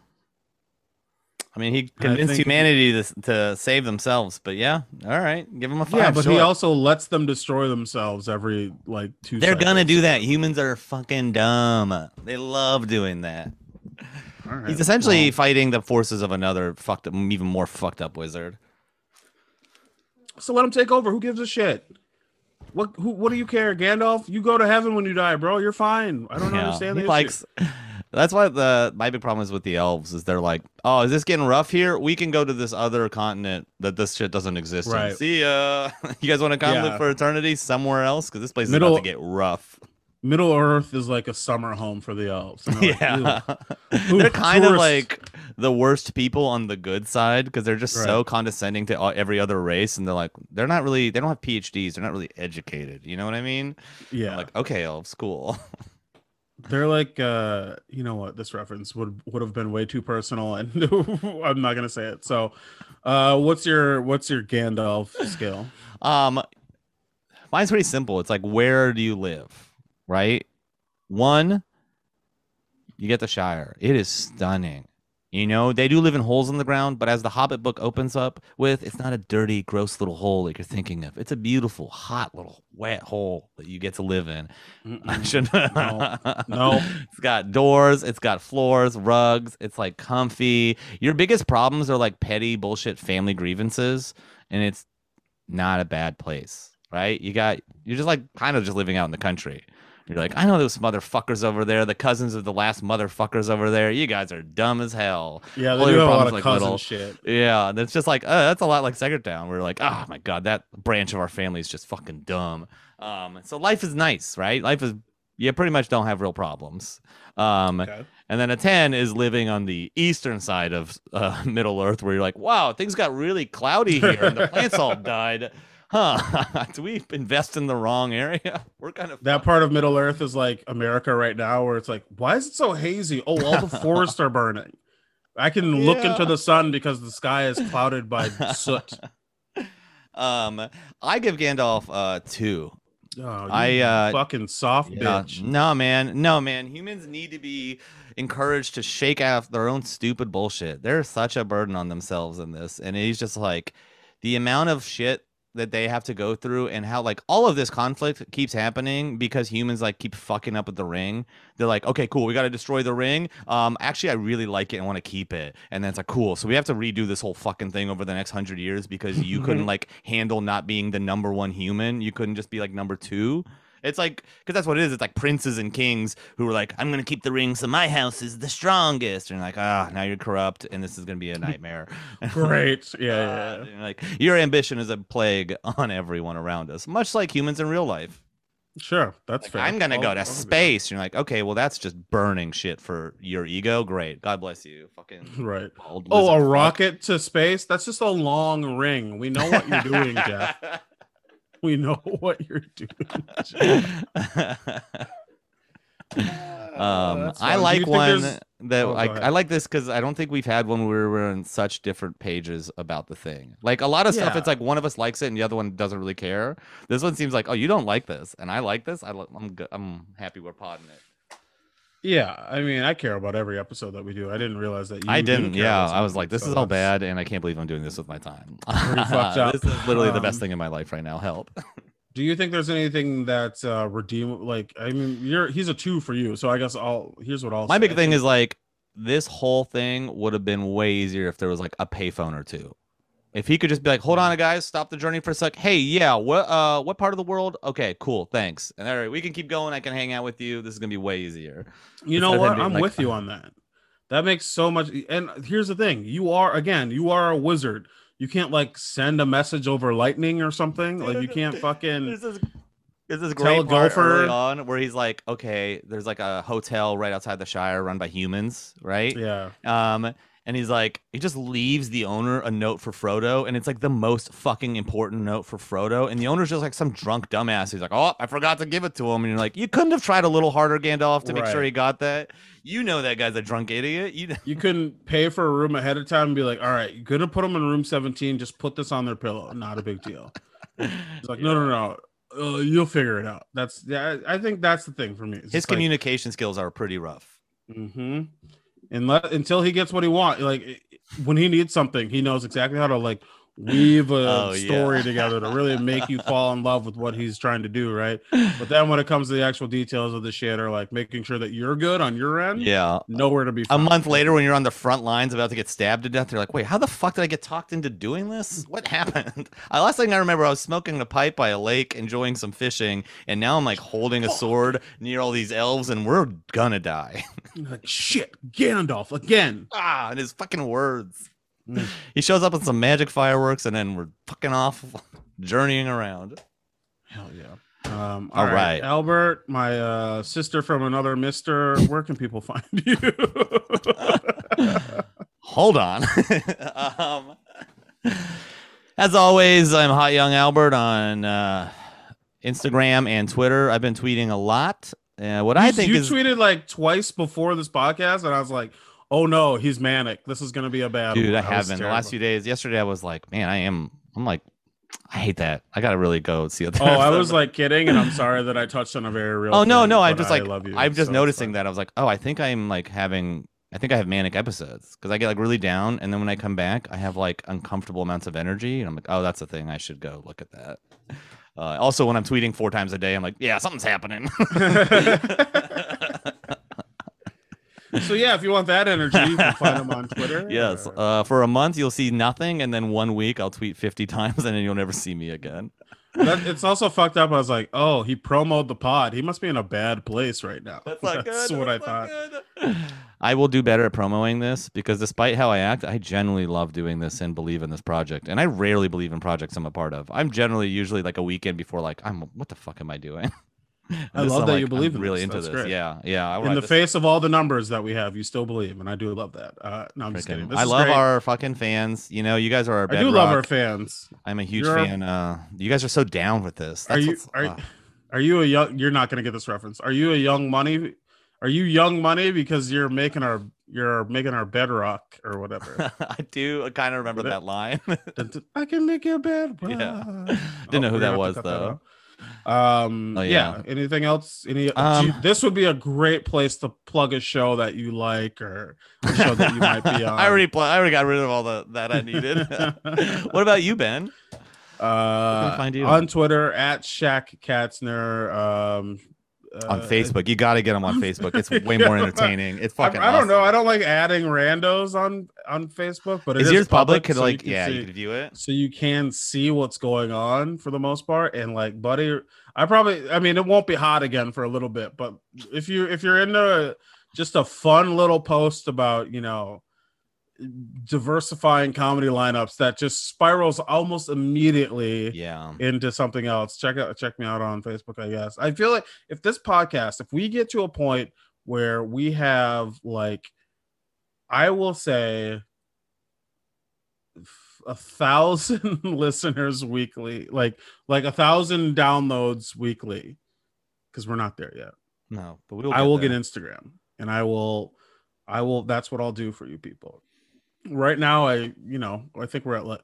I mean, he convinced humanity to, to save themselves, but yeah, all right, give him a five. yeah, but he also lets them destroy themselves every like two. They're gonna do that. Humans are fucking dumb. They love doing that. Right, He's essentially well, fighting the forces of another fucked up, even more fucked up wizard. so let him take over. Who gives a shit? What? Who? What do you care, Gandalf? You go to heaven when you die, bro. You're fine. I don't Yeah, understand. He the issue. That's why the my big problem is with the elves is they're like, oh, is this getting rough here? We can go to this other continent that this shit doesn't exist. in. See ya. <laughs> you guys want to come Yeah. live for eternity somewhere else? Because this place is Middle- about to get rough. Middle Earth is like a summer home for the elves. They're like, Yeah, "Ew." <laughs> they're kind of like the worst people on the good side because they're just so condescending to every other race, and they're like, they're not really, they don't have PhDs, they're not really educated. You know what I mean? Yeah, I'm like, okay, elves, cool. <laughs> they're like, uh, you know what? This reference would would have been way too personal, and <laughs> I'm not gonna say it. So, uh, what's your what's your Gandalf skill? Um, mine's pretty simple. It's like, where do you live? Right? One, you get the Shire. It is stunning. You know, they do live in holes in the ground, but as the Hobbit book opens up with, it's not a dirty, gross little hole like you're thinking of. It's a beautiful, hot little wet hole that you get to live in. <laughs> No. No. It's got doors, it's got floors, rugs, it's like comfy. Your biggest problems are like petty bullshit family grievances, and it's not a bad place, right? You got you're just like kind of just living out in the country. You're like, I know those motherfuckers over there, the cousins of the last motherfuckers over there. You guys are dumb as hell. Yeah, they All do your have a lot of like, cousin little- shit. Yeah, and it's just like, uh, that's a lot like Second Town. We're like, oh my god, that branch of our family is just fucking dumb. Um, so life is nice, right? Life is you pretty much don't have real problems. Um, Okay. and then a ten is living on the eastern side of uh, <laughs> Middle Earth, where you're like, wow, things got really cloudy here, and the plants all <laughs> died. Huh? <laughs> Do we invest in the wrong area? <laughs> We're kind of That part of Middle Earth is like America right now, where it's like, why is it so hazy? Oh, all the <laughs> forests are burning. I can look into the sun because the sky is clouded by soot. um, I give Gandalf uh two. Oh, you I, uh, fucking soft Yeah, bitch. no, man, no, man. Humans need to be encouraged to shake off their own stupid bullshit. They're such a burden on themselves in this, and he's just like the amount of shit that they have to go through, and how like all of this conflict keeps happening because humans like keep fucking up with the ring. They're like, okay, cool, we got to destroy the ring. Um, actually, I really like it and want to keep it, and then it's like, cool, so we have to redo this whole fucking thing over the next hundred years because you <laughs> couldn't like handle not being the number one human. You couldn't just be like number two. It's like because that's what it is. It's like princes and kings who are like, I'm gonna keep the ring, so my house is the strongest. And you're like, ah, now you're corrupt, and this is gonna be a nightmare. <laughs> Great. <laughs> Yeah, yeah, God. yeah. And you're like your ambition is a plague <laughs> on everyone around us, much like humans in real life. Sure. That's Like, fair. I'm gonna I'll- go I'll to that. space. You're like, okay, well that's just burning shit for your ego. Great, God bless you, fucking. Right. Oh, a fuck. rocket to space? That's just a long ring. We know what you're doing, Jeff. <laughs> We know <laughs> what you're doing. <laughs> Um, I like one there's- that Oh, I. I like this because I don't think we've had one where we're on such different pages about the thing. Like a lot of stuff, Yeah. it's like one of us likes it and the other one doesn't really care. This one seems like, oh, you don't like this, and I like this. I li- I'm good. I'm happy we're podding it. Yeah, I mean, I care about every episode that we do. I didn't realize that you I didn't. Yeah, I was like, this so is all bad, and I can't believe I'm doing this with my time. <laughs> Fucked up. this is literally the best Um, thing in my life right now. Help. <laughs> Do you think there's anything that's uh redeem like I mean you're he's a two for you, so I guess I'll here's what I'll My say. big thing is like this whole thing would have been way easier if there was like a payphone or two. If he could just be like, "Hold on, guys, stop the journey for a sec." Hey, yeah, what uh, what part of the world? Okay, cool, thanks. And all right, we can keep going. I can hang out with you. This is gonna be way easier. You know instead of him what? I'm like- with you on that. That makes so much. And here's the thing: you are again, you are a wizard. You can't like send a message over lightning or something. Like you can't <laughs> fucking. This, is this is great part early Gopher- on where he's like, "Okay, there's like a hotel right outside the Shire run by humans, right?" Yeah, Um, and he's like, he just leaves the owner a note for Frodo, and it's like the most fucking important note for Frodo. And the owner's just like some drunk dumbass. He's like, oh, I forgot to give it to him. And you're like, you couldn't have tried a little harder, Gandalf, to make sure he got that. You know that guy's a drunk idiot. You know? you couldn't pay for a room ahead of time and be like, "All right, you're gonna put them in room 17. Just put this on their pillow. Not a big deal." It's like, no, no, no. Uh, you'll figure it out. That's yeah. I think that's the thing for me. It's His just like, communication skills are pretty rough. Mm-hmm. Let until he gets what he wants. Like when he needs something, he knows exactly how to like weave a Oh, yeah. story together to really make you fall in love with what he's trying to do, right? But then when it comes to the actual details of the shit, or like making sure that you're good on your end, Yeah. nowhere to be A month later, when you're on the front lines about to get stabbed to death, you're like, wait, how the fuck did I get talked into doing this? What happened? <laughs> Uh, last thing I remember, I was smoking a pipe by a lake, enjoying some fishing, and now I'm like holding a sword near all these elves, and we're gonna die. Like shit, Gandalf again. ah, and his fucking words. Mm. <laughs> He shows up with some magic fireworks, and then we're fucking off, <laughs> journeying around. Hell yeah. Um, All all right. right. Albert, my uh, sister from another Mister. Where can people find you? <laughs> hold on. um, as always, I'm Hot Young Albert on uh, Instagram and Twitter. I've been tweeting a lot. Uh, what you, I think you is, tweeted like twice before this podcast, and I was like, "Oh no, he's manic. This is gonna be a bad." dude, one." I haven't. the last few days. Yesterday, I was like, man, I am. I'm like, I hate that. I gotta really go see what. Oh, I <laughs> was like kidding, and I'm sorry that I touched on a very real. oh no, thing, no, I'm just I like, love you, I'm just so noticing that. I was like, oh, I think I'm like having. I think I have manic episodes because I get like really down, and then when I come back, I have like uncomfortable amounts of energy, and I'm like, oh, that's the thing. I should go look at that. Uh, also, when I'm tweeting four times a day, I'm like, yeah, something's happening. <laughs> <laughs> So yeah, if you want that energy, you can find him on Twitter. <laughs> yes. or- Uh, for a month, you'll see nothing, and then one week, I'll tweet 50 <laughs> times, and then you'll never see me again. That, it's also fucked up. I was like, oh, he promoted the pod. He must be in a bad place right now. That's not <laughs> good. what I That's not thought. good. I will do better at promoting this because despite how I act, I genuinely love doing this and believe in this project. And I rarely believe in projects I'm a part of. I'm generally usually like a weekend before, like, I'm what the fuck am I doing? I love that like, you believe I'm really this. into That's this. great. Yeah, yeah. In the face of all the numbers that we have, you still believe, and I do love that. Uh, no, I'm just kidding. This I love great. our fucking fans. You know, you guys are our I do love our fans. I'm a huge You're- fan. Uh, you guys are so down with this. Are you are, uh, are you a young? You're not gonna get this reference. Are you a young money? Are you young money because you're making our you're making our bedrock or whatever? <laughs> I do kind of remember That- line. <laughs> I can make your bed. <laughs> Yeah. rock. Didn't know Oh, who that to was, though. Out. Um. Oh, yeah. yeah. Anything else? Any? Um, gee, this would be a great place to plug a show that you like or a show that you might be <laughs> on. I already pl- I already got rid of all the that I needed. <laughs> what about you, Ben? uh, find you? on Twitter at Shaq Katzner. Um, On uh, Facebook, you got to get them on <laughs> Facebook. It's way more entertaining. It's fucking. I don't know. I don't like adding randos on on Facebook, but it Is yours public? Could so you like can yeah, see- you could view it. so you can see what's going on for the most part. And like, buddy, I probably, I mean, it won't be hot again for a little bit, but if you if you're into just a fun little post about you know diversifying comedy lineups that just spirals almost immediately Yeah. into something else check out check me out on facebook i guess i feel like if this podcast if we get to a point where we have like i will say a thousand <laughs> listeners weekly like like a thousand downloads weekly because we're not there yet No, but we will. I will there. get Instagram and I will I will that's what I'll do for you people. Right now I you know, I think we're at like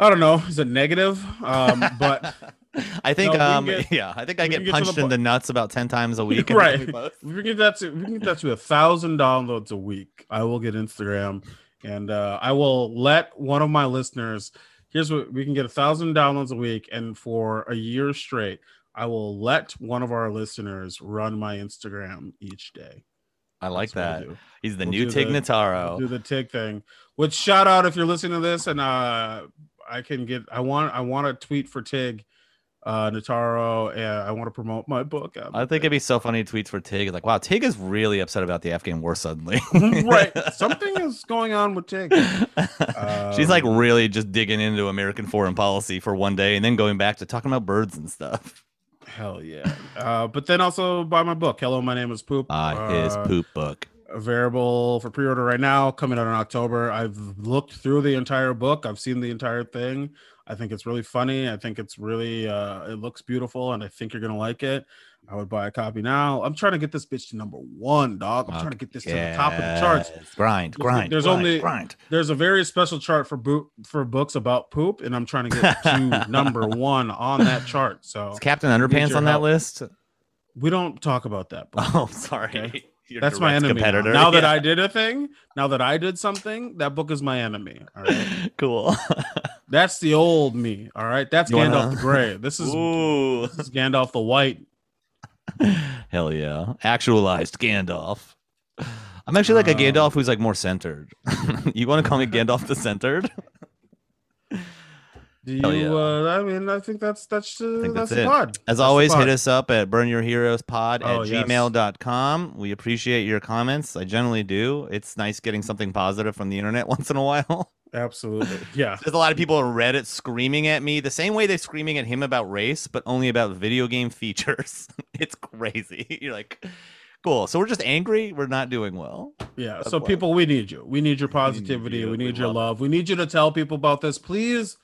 I don't know, is it negative? Um but <laughs> I think No, um get- <laughs> yeah, I think I get get to the punched in the nuts about ten times a <laughs> week. Right. we can get that to we get that to a thousand downloads a week, I will get Instagram and uh I will let one of my listeners here's what we can get a thousand downloads a week and for a year straight I will let one of our listeners run my Instagram each day. I like That's that. He's the We'll new Tig the- Notaro. do the Tig thing. Which shout out if you're listening to this, and uh, I can get. I want. I want to tweet for Tig, uh, Notaro, and I want to promote my book. Um, I think it'd be so funny tweets for Tig. Like, wow, Tig is really upset about the Afghan war suddenly. <laughs> right. <laughs> Something is going on with Tig. <laughs> She's like Um, really just digging into American foreign policy for one day and then going back to talking about birds and stuff. Hell yeah. Uh, but then also buy my book. Hello, my name is Poop. Ah, his Uh, poop book. available for pre-order right now coming out in october i've looked through the entire book i've seen the entire thing i think it's really funny i think it's really uh it looks beautiful and i think you're gonna like it i would buy a copy now i'm trying to get this bitch to number one dog i'm trying to get this to the top of the charts Grind, grind. there's grind, only- grind. there's a very special chart for boot for books about poop and i'm trying to get to <laughs> number one on that chart so Is Captain Underpants on that list? we don't talk about that book. <laughs> Oh, sorry. Okay. That's my enemy. Now, Competitor. Now that Yeah. I did a thing, now that I did something, that book is my enemy. All right. <laughs> cool. <laughs> That's the old me. All right. That's You wanna- Gandalf the Gray. This is, Ooh. this is Gandalf the White. <laughs> Hell yeah. Actualized Gandalf. I'm actually like a Gandalf who's like more centered. you want to call me Gandalf the centered? Do you? Yeah. Uh, I mean, I think that's that's uh, think that's, that's the it. pod. As That's always, pod. hit us up at burnyourheroespod Oh, at yes. gmail.com. We appreciate your comments. I generally do. It's nice getting something positive from the internet <laughs> once in a while. Absolutely. Yeah. There's a lot of people on Reddit screaming at me the same way they're screaming at him about race, but only about video game <laughs> features. <laughs> it's crazy. You're like, Cool. So we're just angry. We're not doing well. Yeah. That's So why. people, we need you. We need your positivity. you. We need We your love love. We need you to tell people about this. Please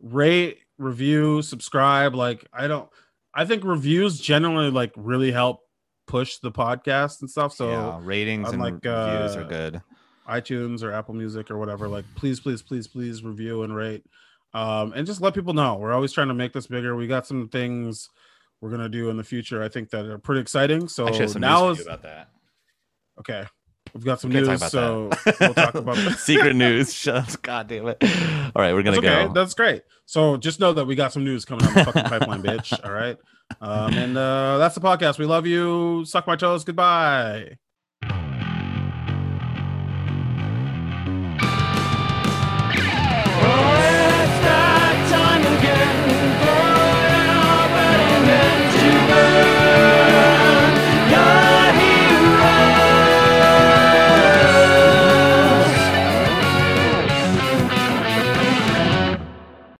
rate, review, subscribe. Like I don't I think reviews generally like really help push the podcast and stuff. So yeah, ratings and like, reviews are uh, good. iTunes or Apple Music or whatever, like please, please, please, please review and rate. Um, and just let people know. We're always trying to make this bigger. We got some things we're gonna do in the future. I think that are pretty exciting. So now is about that. okay. We've got some news, so we'll talk about <laughs> that. secret news. <laughs> God damn it! All right, we're gonna That's okay. go. That's great. So just know that we got some news coming on the fucking pipeline, bitch. All right. Um, and uh, that's the podcast. We love you. Suck my toes. Goodbye.